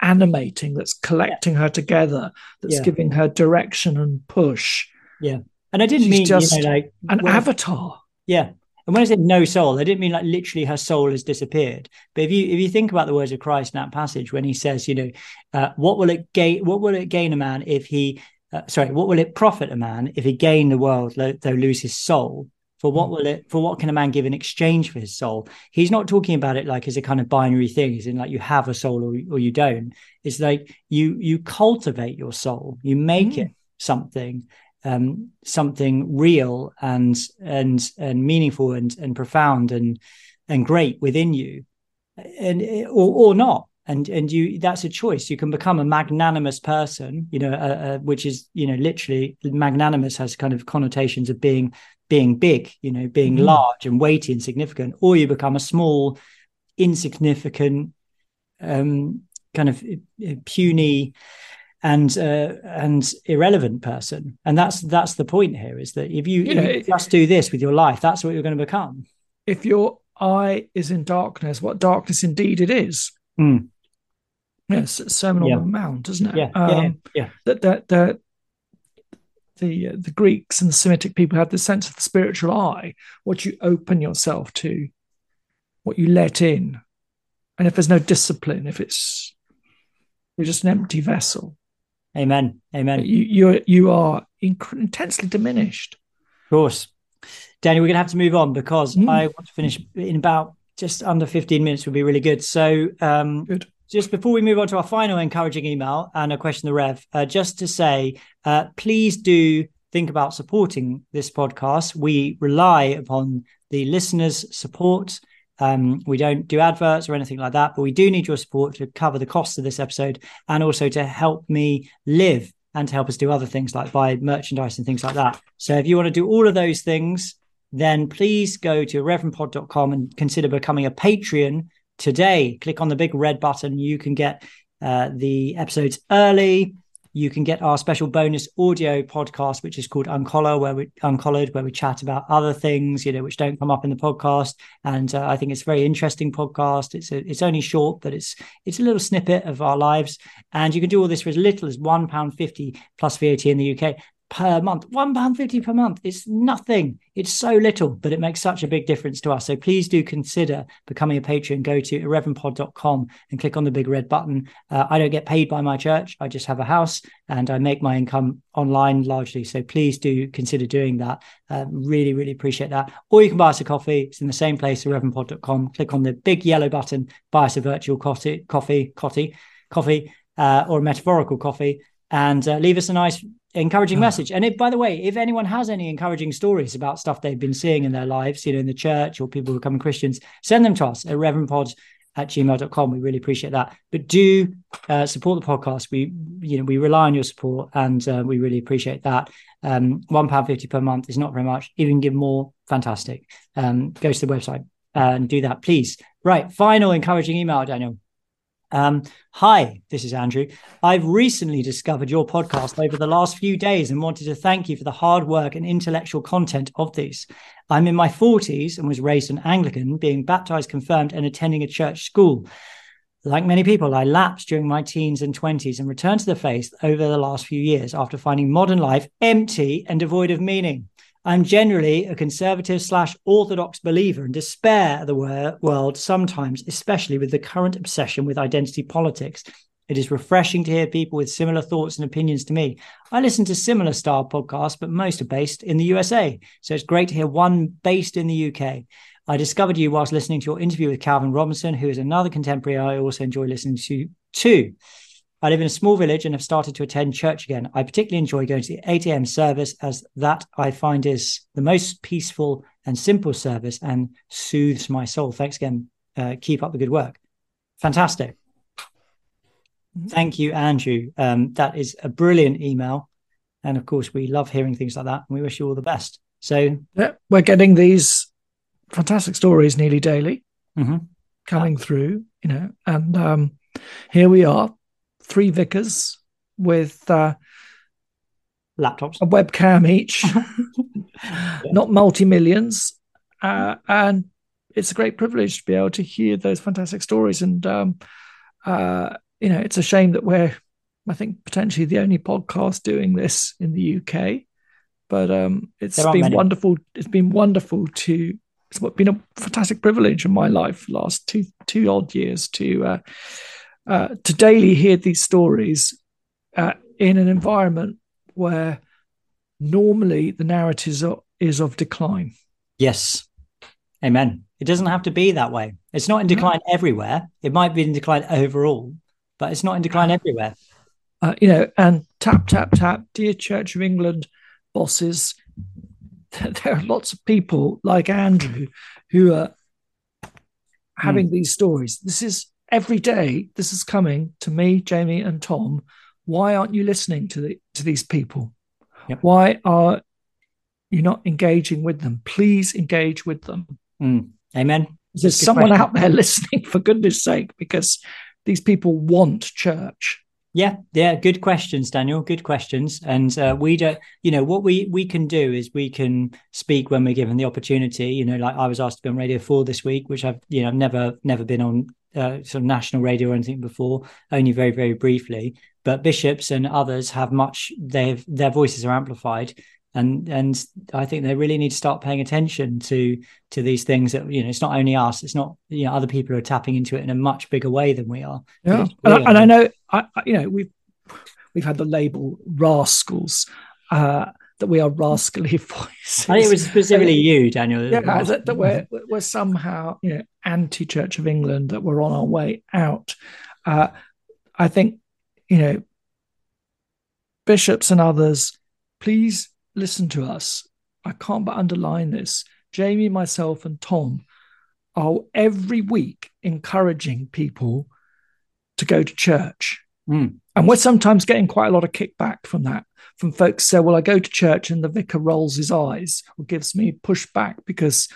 animating, that's collecting yeah. her together, that's yeah. giving her direction and push. Yeah. And I didn't She's mean just you know, like an avatar. Yeah. And when I said no soul, I didn't mean like literally her soul has disappeared. But if you if you think about the words of Christ in that passage, when he says, you know, uh, what will it gain? What will it gain a man if he? Uh, sorry, what will it profit a man if he gain the world though lose his soul? For what will it? For what can a man give in exchange for his soul? He's not talking about it like as a kind of binary thing, as in like you have a soul or, or you don't. It's like you you cultivate your soul, you make mm. it something um, something real and and and meaningful and and profound and and great within you, and or or not. And and you that's a choice. You can become a magnanimous person, you know, uh, uh, which is you know literally magnanimous has kind of connotations of being being big, you know, being mm large and weighty and significant, or you become a small, insignificant, um, kind of uh, puny and uh, and irrelevant person and that's that's the point here is that if you, you, know, you just do this with your life that's what you're going to become if your eye is in darkness what darkness indeed it is mm. yes sermon yeah. on the mount isn't it yeah um, yeah, yeah. that that that the uh, the Greeks and the Semitic people had the sense of the spiritual eye, what you open yourself to, what you let in, and if there's no discipline, if it's you're just an empty vessel, Amen. Amen. You you you are inc- intensely diminished. Of course, Danny. We're going to have to move on because mm. I want to finish in about just under fifteen minutes. Would be really good. So, um, good. Just before we move on to our final encouraging email and a question, the Rev, uh, just to say, uh, please do think about supporting this podcast. We rely upon the listeners' support. Um, we don't do adverts or anything like that, but we do need your support to cover the costs of this episode and also to help me live and to help us do other things like buy merchandise and things like that. So if you want to do all of those things, then please go to irreverendpod.com and consider becoming a Patreon today. Click on the big red button. You can get uh, the episodes early you can get our special bonus audio podcast, which is called Uncollar, where we Uncollared, where we chat about other things, you know, which don't come up in the podcast. And uh, I think it's a very interesting podcast. It's a, it's only short, but it's it's a little snippet of our lives. And you can do all this for as little as one pound fifty plus VAT in the UK per month. £1.50 per month. It's nothing. It's so little, but it makes such a big difference to us. So please do consider becoming a patron. Go to irreverendpod.com and click on the big red button. Uh, I don't get paid by my church. I just have a house and I make my income online largely. So please do consider doing that. Uh, really, really appreciate that. Or you can buy us a coffee. It's in the same place, irreverendpod.com. Click on the big yellow button, buy us a virtual coffee, coffee, coffee, coffee, uh, or a metaphorical coffee and uh, leave us a nice encouraging ah. message. And if, by the way, if anyone has any encouraging stories about stuff they've been seeing in their lives, you know, in the church or people becoming Christians, send them to us at irreverendpod at gmail.com. We really appreciate that. But do uh, support the podcast. We, you know, we rely on your support and uh, we really appreciate that. Um, £1.50 per month is not very much. Even give more, fantastic. Um, go to the website and do that, please. Right. Final encouraging email, Daniel. Um, hi, this is Andrew. I've recently discovered your podcast over the last few days and wanted to thank you for the hard work and intellectual content of these. I'm in my 40s and was raised an Anglican, being baptized, confirmed, and attending a church school. Like many people, I lapsed during my teens and 20s and returned to the faith over the last few years after finding modern life empty and devoid of meaning. I'm generally a conservative slash orthodox believer and despair of the world sometimes, especially with the current obsession with identity politics. It is refreshing to hear people with similar thoughts and opinions to me. I listen to similar style podcasts, but most are based in the USA. So it's great to hear one based in the UK. I discovered you whilst listening to your interview with Calvin Robinson, who is another contemporary I also enjoy listening to too. I live in a small village and have started to attend church again. I particularly enjoy going to the 8 a.m. service as that I find is the most peaceful and simple service and soothes my soul. Thanks again. Uh, keep up the good work. Fantastic. Thank you, Andrew. Um, that is a brilliant email. And of course, we love hearing things like that. And we wish you all the best. So, yeah, we're getting these fantastic stories nearly daily mm-hmm. coming through, you know, and um, here we are three vicars with uh, laptops, a webcam each, yeah. not multi millions, uh, and it's a great privilege to be able to hear those fantastic stories. And um, uh, you know, it's a shame that we're, I think, potentially the only podcast doing this in the UK. But um, it's been many. wonderful. It's been wonderful to. It's been a fantastic privilege in my life last two two odd years to uh, uh, to daily hear these stories uh, in an environment where normally the narrative is of, is of decline. Yes, amen. It doesn't have to be that way. It's not in decline no. everywhere. It might be in decline overall, but it's not in decline everywhere. Uh, you know, and tap, tap, tap, dear Church of England bosses, there are lots of people like Andrew who are having mm. these stories. This is every day. This is coming to me, Jamie, and Tom. Why aren't you listening to the to these people? Yep. Why are you not engaging with them? Please engage with them. Mm. Amen. There's someone question. out there listening, for goodness sake, because these people want church. Yeah, yeah, good questions, Daniel. Good questions, and uh, we don't. You know what we we can do is we can speak when we're given the opportunity. You know, like I was asked to be on Radio Four this week, which I've you know I've never never been on uh, sort of national radio or anything before, only very very briefly. But bishops and others have much. They've their voices are amplified, and and I think they really need to start paying attention to to these things that you know it's not only us it's not you know other people are tapping into it in a much bigger way than we are. Yeah. And, I, and I know I, you know we've we've had the label rascals uh, that we are rascally voices. I think it was specifically you Daniel yeah that, that we're, we're somehow you know anti Church of England that we're on our way out. Uh, I think you know bishops and others please listen to us. I can't but underline this. Jamie, myself, and Tom are every week encouraging people to go to church. Mm. And we're sometimes getting quite a lot of kickback from that, from folks say, Well, I go to church and the vicar rolls his eyes or gives me pushback because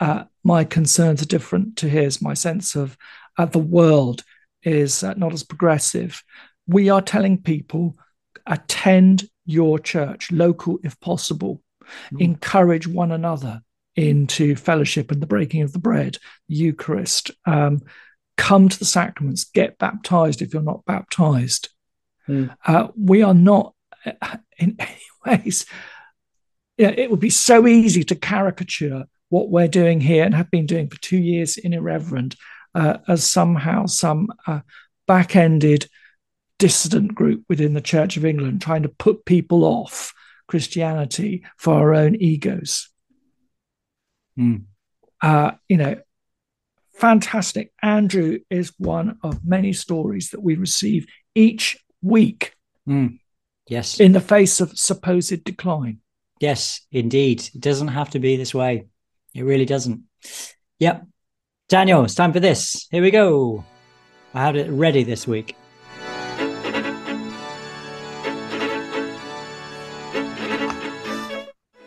uh, my concerns are different to his. My sense of uh, the world is uh, not as progressive. We are telling people attend your church, local if possible. Mm. Encourage one another into fellowship and the breaking of the bread, the Eucharist. Um, come to the sacraments, get baptized if you're not baptized. Mm. Uh, we are not, in any ways, yeah, it would be so easy to caricature what we're doing here and have been doing for two years in Irreverend uh, as somehow some uh, back ended dissident group within the Church of England trying to put people off Christianity for our own egos. Mm. Uh, you know, fantastic. Andrew is one of many stories that we receive each week. Mm. Yes. In the face of supposed decline. Yes, indeed. It doesn't have to be this way. It really doesn't. Yep. Daniel, it's time for this. Here we go. I had it ready this week.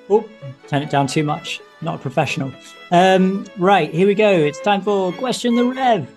Oh, turn it down too much. Not a professional. Um, right, here we go. It's time for Question the Rev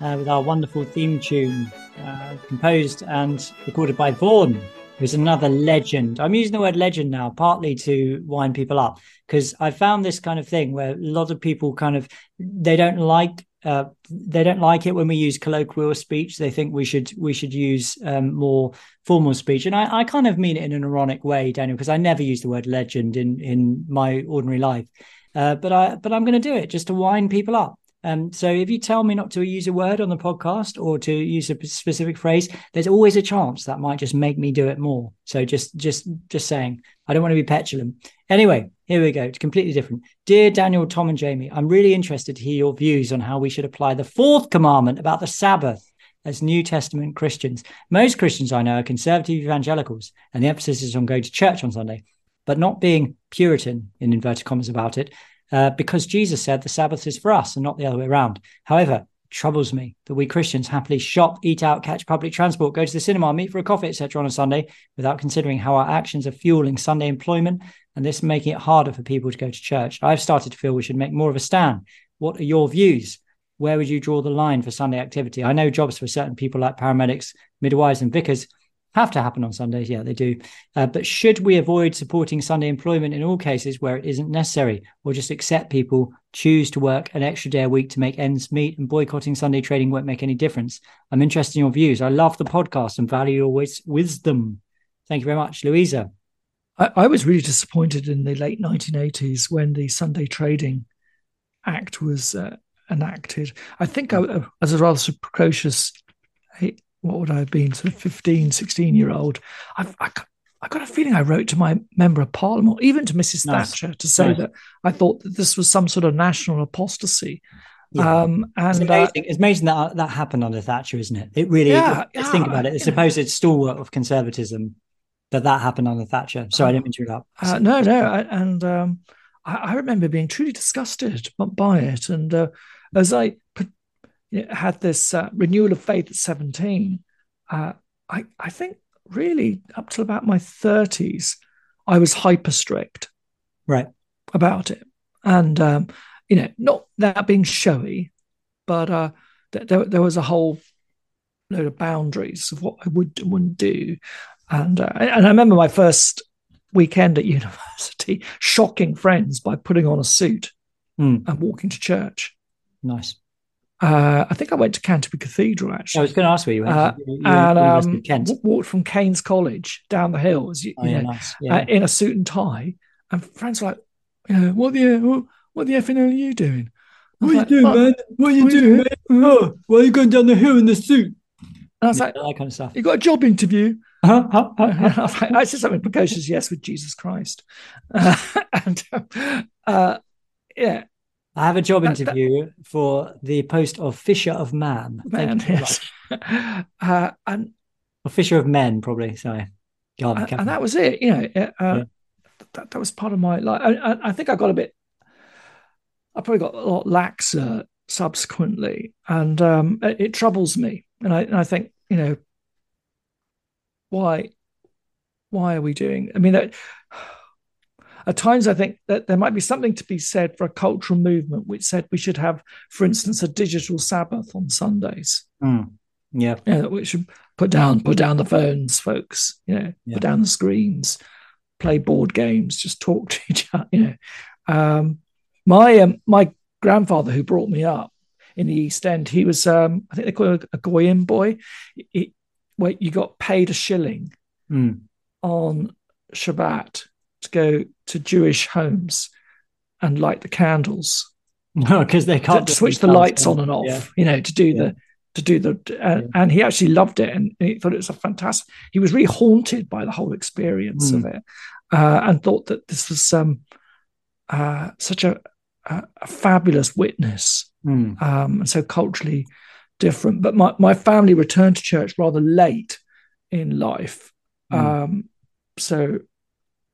uh, with our wonderful theme tune, uh, composed and recorded by Vaughan, who's another legend. I'm using the word legend now, partly to wind people up, because I found this kind of thing where a lot of people kind of they don't like uh, they don't like it when we use colloquial speech. They think we should we should use um, more formal speech, and I, I kind of mean it in an ironic way, Daniel, because I never use the word legend in in my ordinary life. Uh, but I but I'm going to do it just to wind people up. Um, so if you tell me not to use a word on the podcast or to use a specific phrase, there's always a chance that might just make me do it more. So just just just saying, I don't want to be petulant. Anyway, here we go. It's completely different. Dear Daniel, Tom, and Jamie, I'm really interested to hear your views on how we should apply the fourth commandment about the Sabbath as New Testament Christians. Most Christians I know are conservative evangelicals, and the emphasis is on going to church on Sunday, but not being Puritan in inverted commas about it uh, because Jesus said the Sabbath is for us and not the other way around. However, it troubles me that we Christians happily shop, eat out, catch public transport, go to the cinema, meet for a coffee, etc. on a Sunday without considering how our actions are fueling Sunday employment and this making it harder for people to go to church. I've started to feel we should make more of a stand. What are your views? Where would you draw the line for Sunday activity? I know jobs for certain people like paramedics, midwives, and vicars have to happen on Sundays. Yeah, they do. Uh, but should we avoid supporting Sunday employment in all cases where it isn't necessary, or just accept people choose to work an extra day a week to make ends meet and boycotting Sunday trading won't make any difference? I'm interested in your views. I love the podcast and value your wis- wisdom. Thank you very much, Louisa. I, I was really disappointed in the late 1980s when the Sunday Trading Act was uh, enacted. I think I, as a rather precocious what would I have been, sort of 15, 16 year old, I've, I, I got a feeling I wrote to my member of parliament, even to Mrs. Nice. Thatcher, to say nice. that I thought that this was some sort of national apostasy. Yeah. Um, and it's amazing, uh, it's amazing that that happened under Thatcher, isn't it? It really. Yeah, yeah, think about it. The supposed it's stalwart of conservatism that that happened under Thatcher. Sorry, I didn't mean to interrupt. Uh, no, no, I, and um, I, I, remember being truly disgusted by it. And uh, as I had this uh, renewal of faith at 17, uh, I, I think really up till about my 30s, I was hyper strict. Right. About it. And, um, you know, not that being showy, but uh, th- there, there was a whole load of boundaries of what I would and wouldn't do. And, uh, and I remember my first weekend at university shocking friends by putting on a suit mm. and walking to church. Nice. Uh, I think I went to Canterbury Cathedral actually. I was going to ask where you went. Uh, you, you, and um, Kent. walked from King's College down the hill, as you, oh, yeah, know, nice. yeah. uh, in a suit and tie. And friends were like, you know, what the what, what the effing are you doing? What are like, you doing, man? What are you what doing, man? Oh, why are you going down the hill in the suit? And I was yeah, like, that kind of stuff. You got a job interview. Huh? Huh? Huh? I was like, I said something precocious, yes, with Jesus Christ. Uh, and uh, yeah, I have a job interview that, for the post of Fisher of Man. Man, yes. uh, and or Fisher of Men, probably. Sorry. and, and, that was it. You know, uh, yeah. that, that was part of my life. I, I, think I got a bit. I probably got a lot laxer subsequently, and um, it, it, troubles me. And I, and I think you know, why, why are we doing? I mean, that at times I think that there might be something to be said for a cultural movement which said we should have, for instance, a digital Sabbath on Sundays. Mm. Yeah. Yeah, we should put down put down the phones, folks. You know, yeah. put down the screens, play board games, just talk to each other. You know, um, my um, my grandfather who brought me up in the East End, he was um, I think they call it a Goyim boy. It, where you got paid a shilling mm. on Shabbat to go to Jewish homes and light the candles. No, because they can't switch the lights on and off. Yeah. You know, to do yeah. the to do the uh, yeah. and he actually loved it and he thought it was a fantastic. He was really haunted by the whole experience mm. of it, uh, and thought that this was um, uh, such a, a, a, fabulous witness, mm. um, and so culturally different. But my my family returned to church rather late in life. Mm. Um, so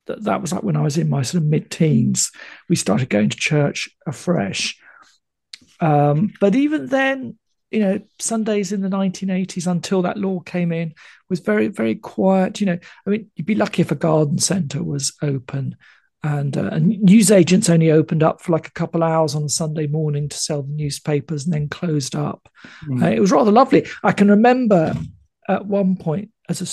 that, that was like when I was in my sort of mid teens, we started going to church afresh. Um, but even then, you know, Sundays in the 1980s until that law came in was very, very quiet. You know, I mean, you'd be lucky if a garden centre was open. And, uh, and news agents only opened up for like a couple hours on a Sunday morning to sell the newspapers and then closed up. Mm. Uh, it was rather lovely. I can remember at one point as a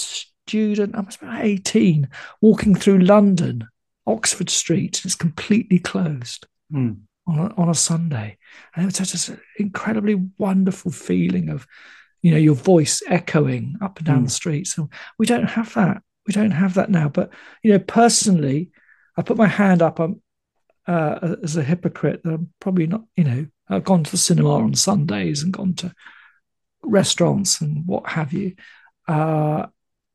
student, I was about 18, walking through London, Oxford Street, and it's completely closed mm. on, a, on a Sunday. And it was just an incredibly wonderful feeling of, you know, your voice echoing up and down mm. the street. So we don't have that. We don't have that now. But, you know, personally, I put my hand up I'm, uh, as a hypocrite that I'm probably not, you know, I've gone to the cinema on Sundays and gone to restaurants and what have you. Uh,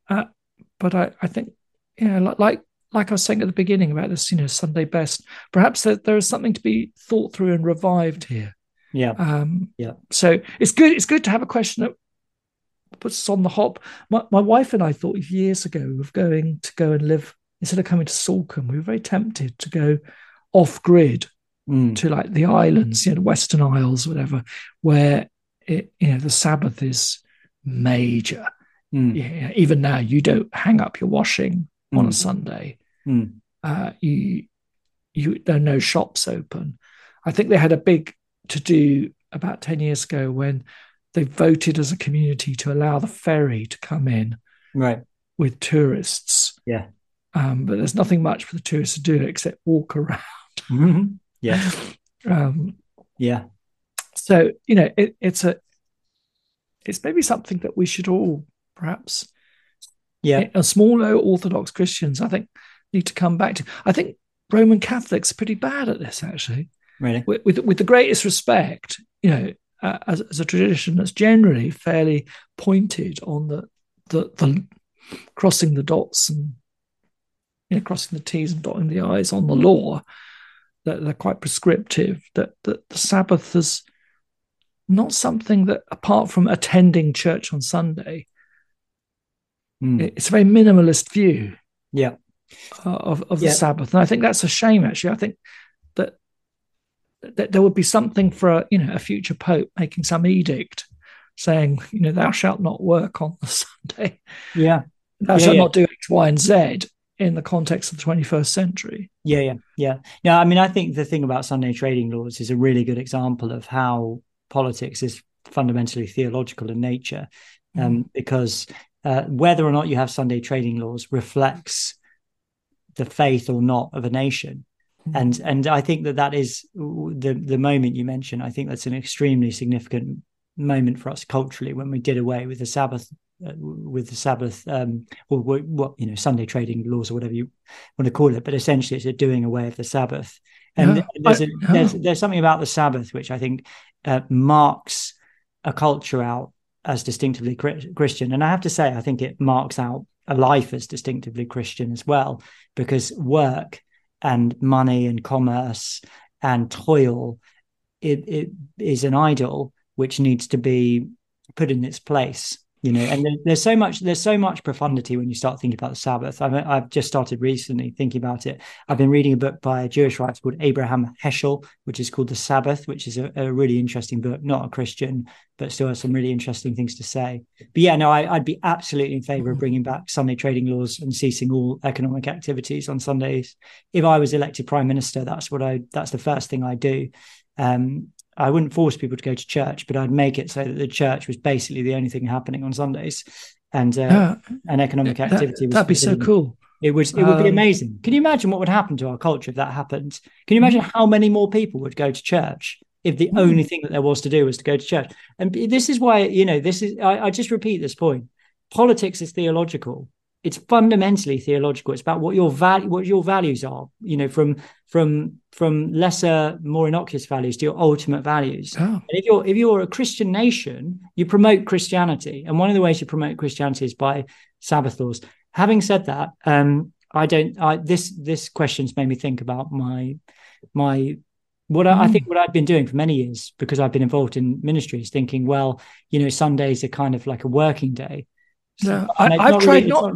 uh, but I, I think, you know, like like I was saying at the beginning about this, you know, Sunday best, perhaps there, there is something to be thought through and revived here. Yeah. Um, yeah. So it's good. It's good to have a question that puts us on the hop. My, my wife and I thought years ago of going to go and live instead of coming to Salcombe. We were very tempted to go off grid mm. to like the islands, you know, the Western Isles, whatever, where it, you know, the Sabbath is major Mm. Yeah, even now, you don't hang up your washing mm. on a Sunday. Mm. Uh, you, you, there are no shops open. I think they had a big to do about 10 years ago when they voted as a community to allow the ferry to come in. Right. with tourists. Yeah. Um, but there's nothing much for the tourists to do except walk around. Mm-hmm. Yeah. Um, yeah. so you know, it, it's a, it's maybe something that we should all perhaps, Yeah. a small Orthodox Christians, I think, need to come back to. I think Roman Catholics are pretty bad at this, actually. Really. With with, with the greatest respect, you know, uh, as, as a tradition that's generally fairly pointed on the the, the crossing the dots and you know, crossing the T's and dotting the I's on the law, that they're quite prescriptive. That that the Sabbath is not something that, apart from attending church on Sunday, Mm. it's a very minimalist view Yeah. of, of the Yeah. Sabbath, and I think that's a shame. Actually, I think that that there would be something for a, you know a future pope making some edict saying you know thou shalt not work on the Sunday, Yeah. thou Yeah, shalt yeah. not do X, Y, and Z in the context of the 21st century. Yeah, yeah, yeah. Yeah, I mean, I think the thing about Sunday trading laws is a really good example of how politics is fundamentally theological in nature, um, because uh, whether or not you have Sunday trading laws reflects the faith or not of a nation. And and I think that that is the the moment you mentioned. I think that's an extremely significant moment for us culturally when we did away with the Sabbath, uh, with the Sabbath, um, or what, what you know Sunday trading laws or whatever you want to call it. But essentially, it's a doing away of the Sabbath. And Yeah, there's, I- a, yeah. there's there's something about the Sabbath which I think uh, marks a culture out as distinctively Christian. And I have to say, I think it marks out a life as distinctively Christian as well, because work and money and commerce and toil it, it is an idol which needs to be put in its place you know and there's so much there's so much profundity when you start thinking about the sabbath. I've, I've just started recently thinking about it. I've been reading a book by a jewish writer called abraham heschel which is called the sabbath which is a, a really interesting book not a christian but still has some really interesting things to say. But yeah no I, i'd be absolutely in favor of bringing back sunday trading laws and ceasing all economic activities on sundays. If i was elected prime minister that's what i that's the first thing i do. Um, I wouldn't force people to go to church, but I'd make it so that the church was basically the only thing happening on Sundays, and uh, and economic that, activity. was that'd be so cool. It would it would be Um, amazing. Can you imagine what would happen to our culture if that happened? Can you imagine how many more people would go to church if the Mm. only thing that there was to do was to go to church? And this is why you know this is. I, I just repeat this point. Politics is theological. It's fundamentally theological. It's about what your value, what your values are. You know, from from from lesser, more innocuous values to your ultimate values. Yeah. And if you're if you're a Christian nation, you promote Christianity, and one of the ways you promote Christianity is by Sabbath laws. Having said that, um, I don't. I, this this question's made me think about my my what I, I Mm. think what I've been doing for many years because I've been involved in ministries, thinking, well, you know, Sundays are kind of like a working day. Yeah, And I, I've not tried really- not.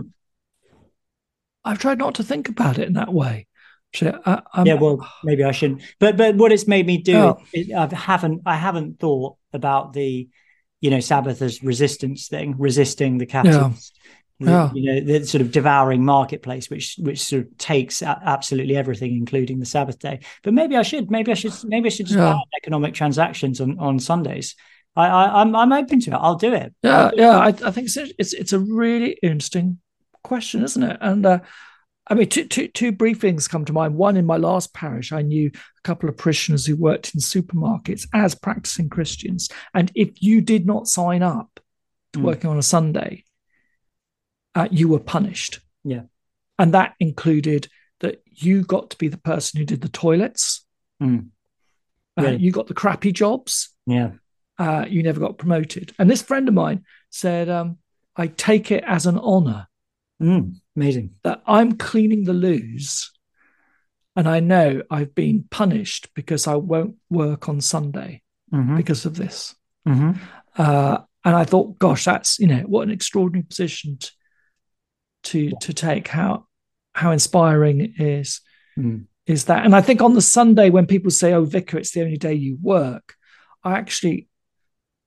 I've tried not to think about it in that way. So, I, I'm, yeah, well, maybe I shouldn't. But but what it's made me do, Yeah. is, I haven't I haven't thought about the, you know, Sabbath as resistance thing, resisting the capitalist, the- Yeah. you know, the sort of devouring marketplace, which which sort of takes absolutely everything, including the Sabbath day. But maybe I should, maybe I should, maybe I should just Yeah. economic transactions on on Sundays. I, I I'm I'm open to it. I'll do it. yeah, yeah. I, I think it's, it's it's a really interesting question, isn't it? And uh, I mean, two, two, two briefings come to mind. One in my last parish, I knew a couple of parishioners who worked in supermarkets as practicing Christians, and if you did not sign up to Mm. working on a Sunday, uh, you were punished. Yeah. and that included that you got to be the person who did the toilets. Mm. Uh, you got the crappy jobs. Yeah. Uh, you never got promoted. And this friend of mine said, um, I take it as an honor Mm. Amazing. that I'm cleaning the loos and I know I've been punished because I won't work on Sunday Mhm. because of this. Mhm. Uh, and I thought, gosh, that's, you know, what an extraordinary position to, to, to take. How, how inspiring it is, Mm. is that. And I think on the Sunday when people say, oh, Vicar, it's the only day you work, I actually,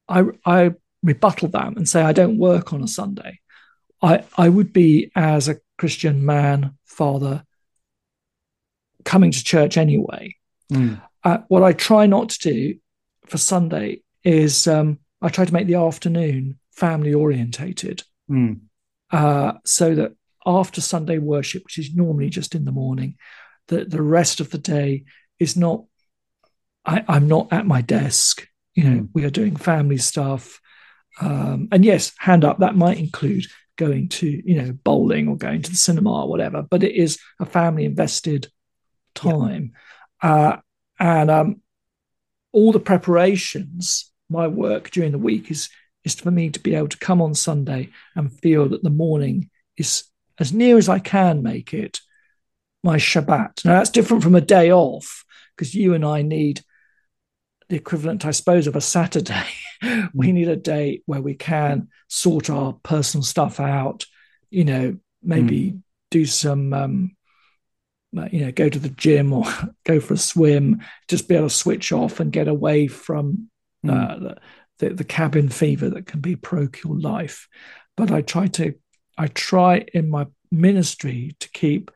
I, I rebuttal that and say I don't work on a Sunday. I, I would be as a Christian man, father, coming to church anyway. Mm. Uh, what I try not to do for Sunday is um, I try to make the afternoon family orientated. Mm. uh, so that after Sunday worship, which is normally just in the morning, that the rest of the day is not. I, I'm not at my desk. You know, mm. we are doing family stuff. Um, and yes, hand up, that might include going to, you know, bowling or going to the cinema or whatever, but it is a family invested time. Yeah. Uh, and um, all the preparations, my work during the week is is for me to be able to come on Sunday and feel that the morning is as near as I can make it my Shabbat. Now that's different from a day off because you and I need the equivalent, I suppose, of a Saturday. we need a day where we can sort our personal stuff out, you know, maybe mm. do some, um, you know, go to the gym or go for a swim, just be able to switch off and get away from mm. uh, the, the, cabin fever that can be parochial life. But I try to, I try in my ministry to keep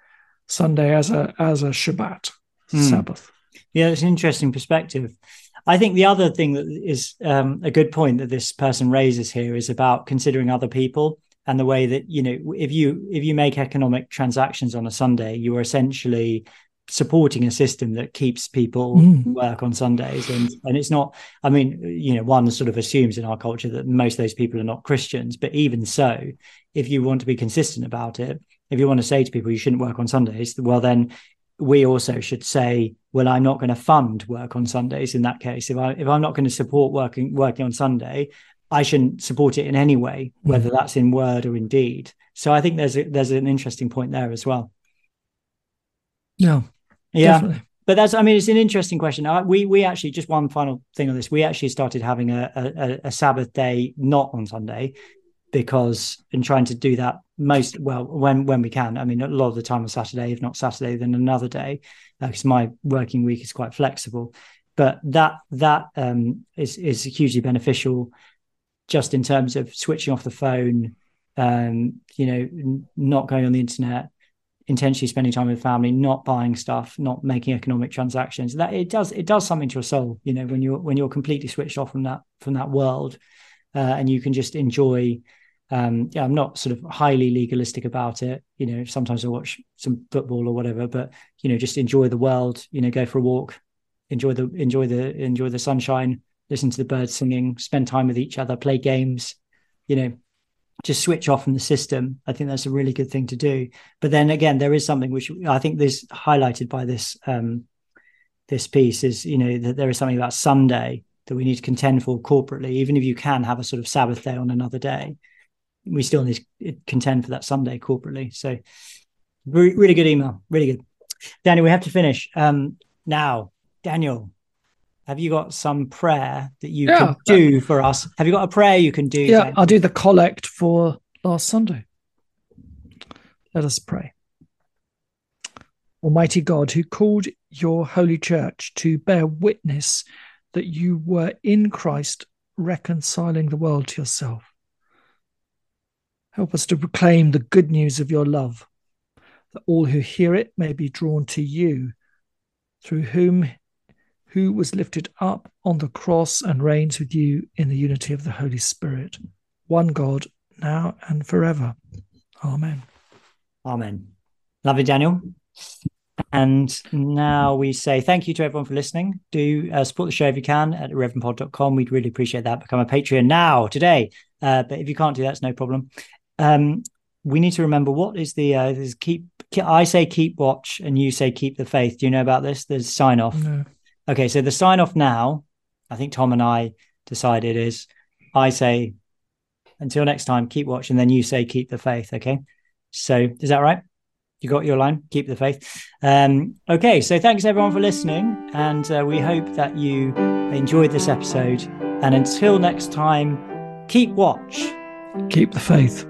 Sunday as a as a Shabbat mm. Sabbath. Yeah, it's an interesting perspective. I think the other thing that is um, a good point that this person raises here is about considering other people and the way that you know if you if you make economic transactions on a Sunday, you are essentially supporting a system that keeps people mm. work on Sundays and and it's not I mean you know one sort of assumes in our culture that most of those people are not Christians but even so if you want to be consistent about it if you want to say to people you shouldn't work on Sundays well then we also should say, well, I'm not going to fund work on Sundays. In that case, if I if I'm not going to support working working on Sunday, I shouldn't support it in any way, whether mm-hmm. that's in word or in deed. So I think there's a, there's an interesting point there as well. Yeah, yeah. Definitely. But that's, I mean, it's an interesting question. we we actually just one final thing on this. We actually started having a, a, a Sabbath day not on Sunday because in trying to do that most well when when we can. I mean, a lot of the time on Saturday, if not Saturday, then another day, because uh, my working week is quite flexible. But that that um, is is hugely beneficial, just in terms of switching off the phone, um, you know, not going on the internet, intentionally spending time with family, not buying stuff, not making economic transactions. That it does it does something to your soul, you know, when you're when you're completely switched off from that from that world, uh, and you can just enjoy um, yeah, I'm not sort of highly legalistic about it. You know, sometimes I watch some football or whatever, but you know, just enjoy the world. You know, go for a walk, enjoy the enjoy the enjoy the sunshine, listen to the birds singing, spend time with each other, play games. You know, just switch off from the system. I think that's a really good thing to do. But then again, there is something which I think this highlighted by this um, this piece is you know that there is something about Sunday that we need to contend for corporately, even if you can have a sort of Sabbath day on another day we still need to contend for that Sunday corporately. So re- really good email, really good. Daniel, we have to finish. Um, now, Daniel, have you got some prayer that you yeah, can do for us? Have you got a prayer you can do? Yeah, I'll do the collect for last Sunday. Let us pray. Almighty God, who called your holy church to bear witness that you were in Christ reconciling the world to yourself Help us to proclaim the good news of your love, that all who hear it may be drawn to you, through whom who was lifted up on the cross and reigns with you in the unity of the Holy Spirit, one God, now and forever. Amen. Amen. Lovely, Daniel. And now we say thank you to everyone for listening. Do uh, support the show if you can at irreverendpod.com. We'd really appreciate that. Become a Patreon now, today. Uh, but if you can't do that, it's no problem um, we need to remember what is the uh, is keep, I say keep watch and you say keep the faith. Do you know about this? There's sign off. No. Okay, so the sign off now, I think Tom and I decided is I say until next time, keep watch, and then you say keep the faith. Okay, so is that right? You got your line. Keep the faith. Um, okay, so thanks everyone for listening, and uh, we hope that you enjoyed this episode. And until next time, keep watch. Keep the faith.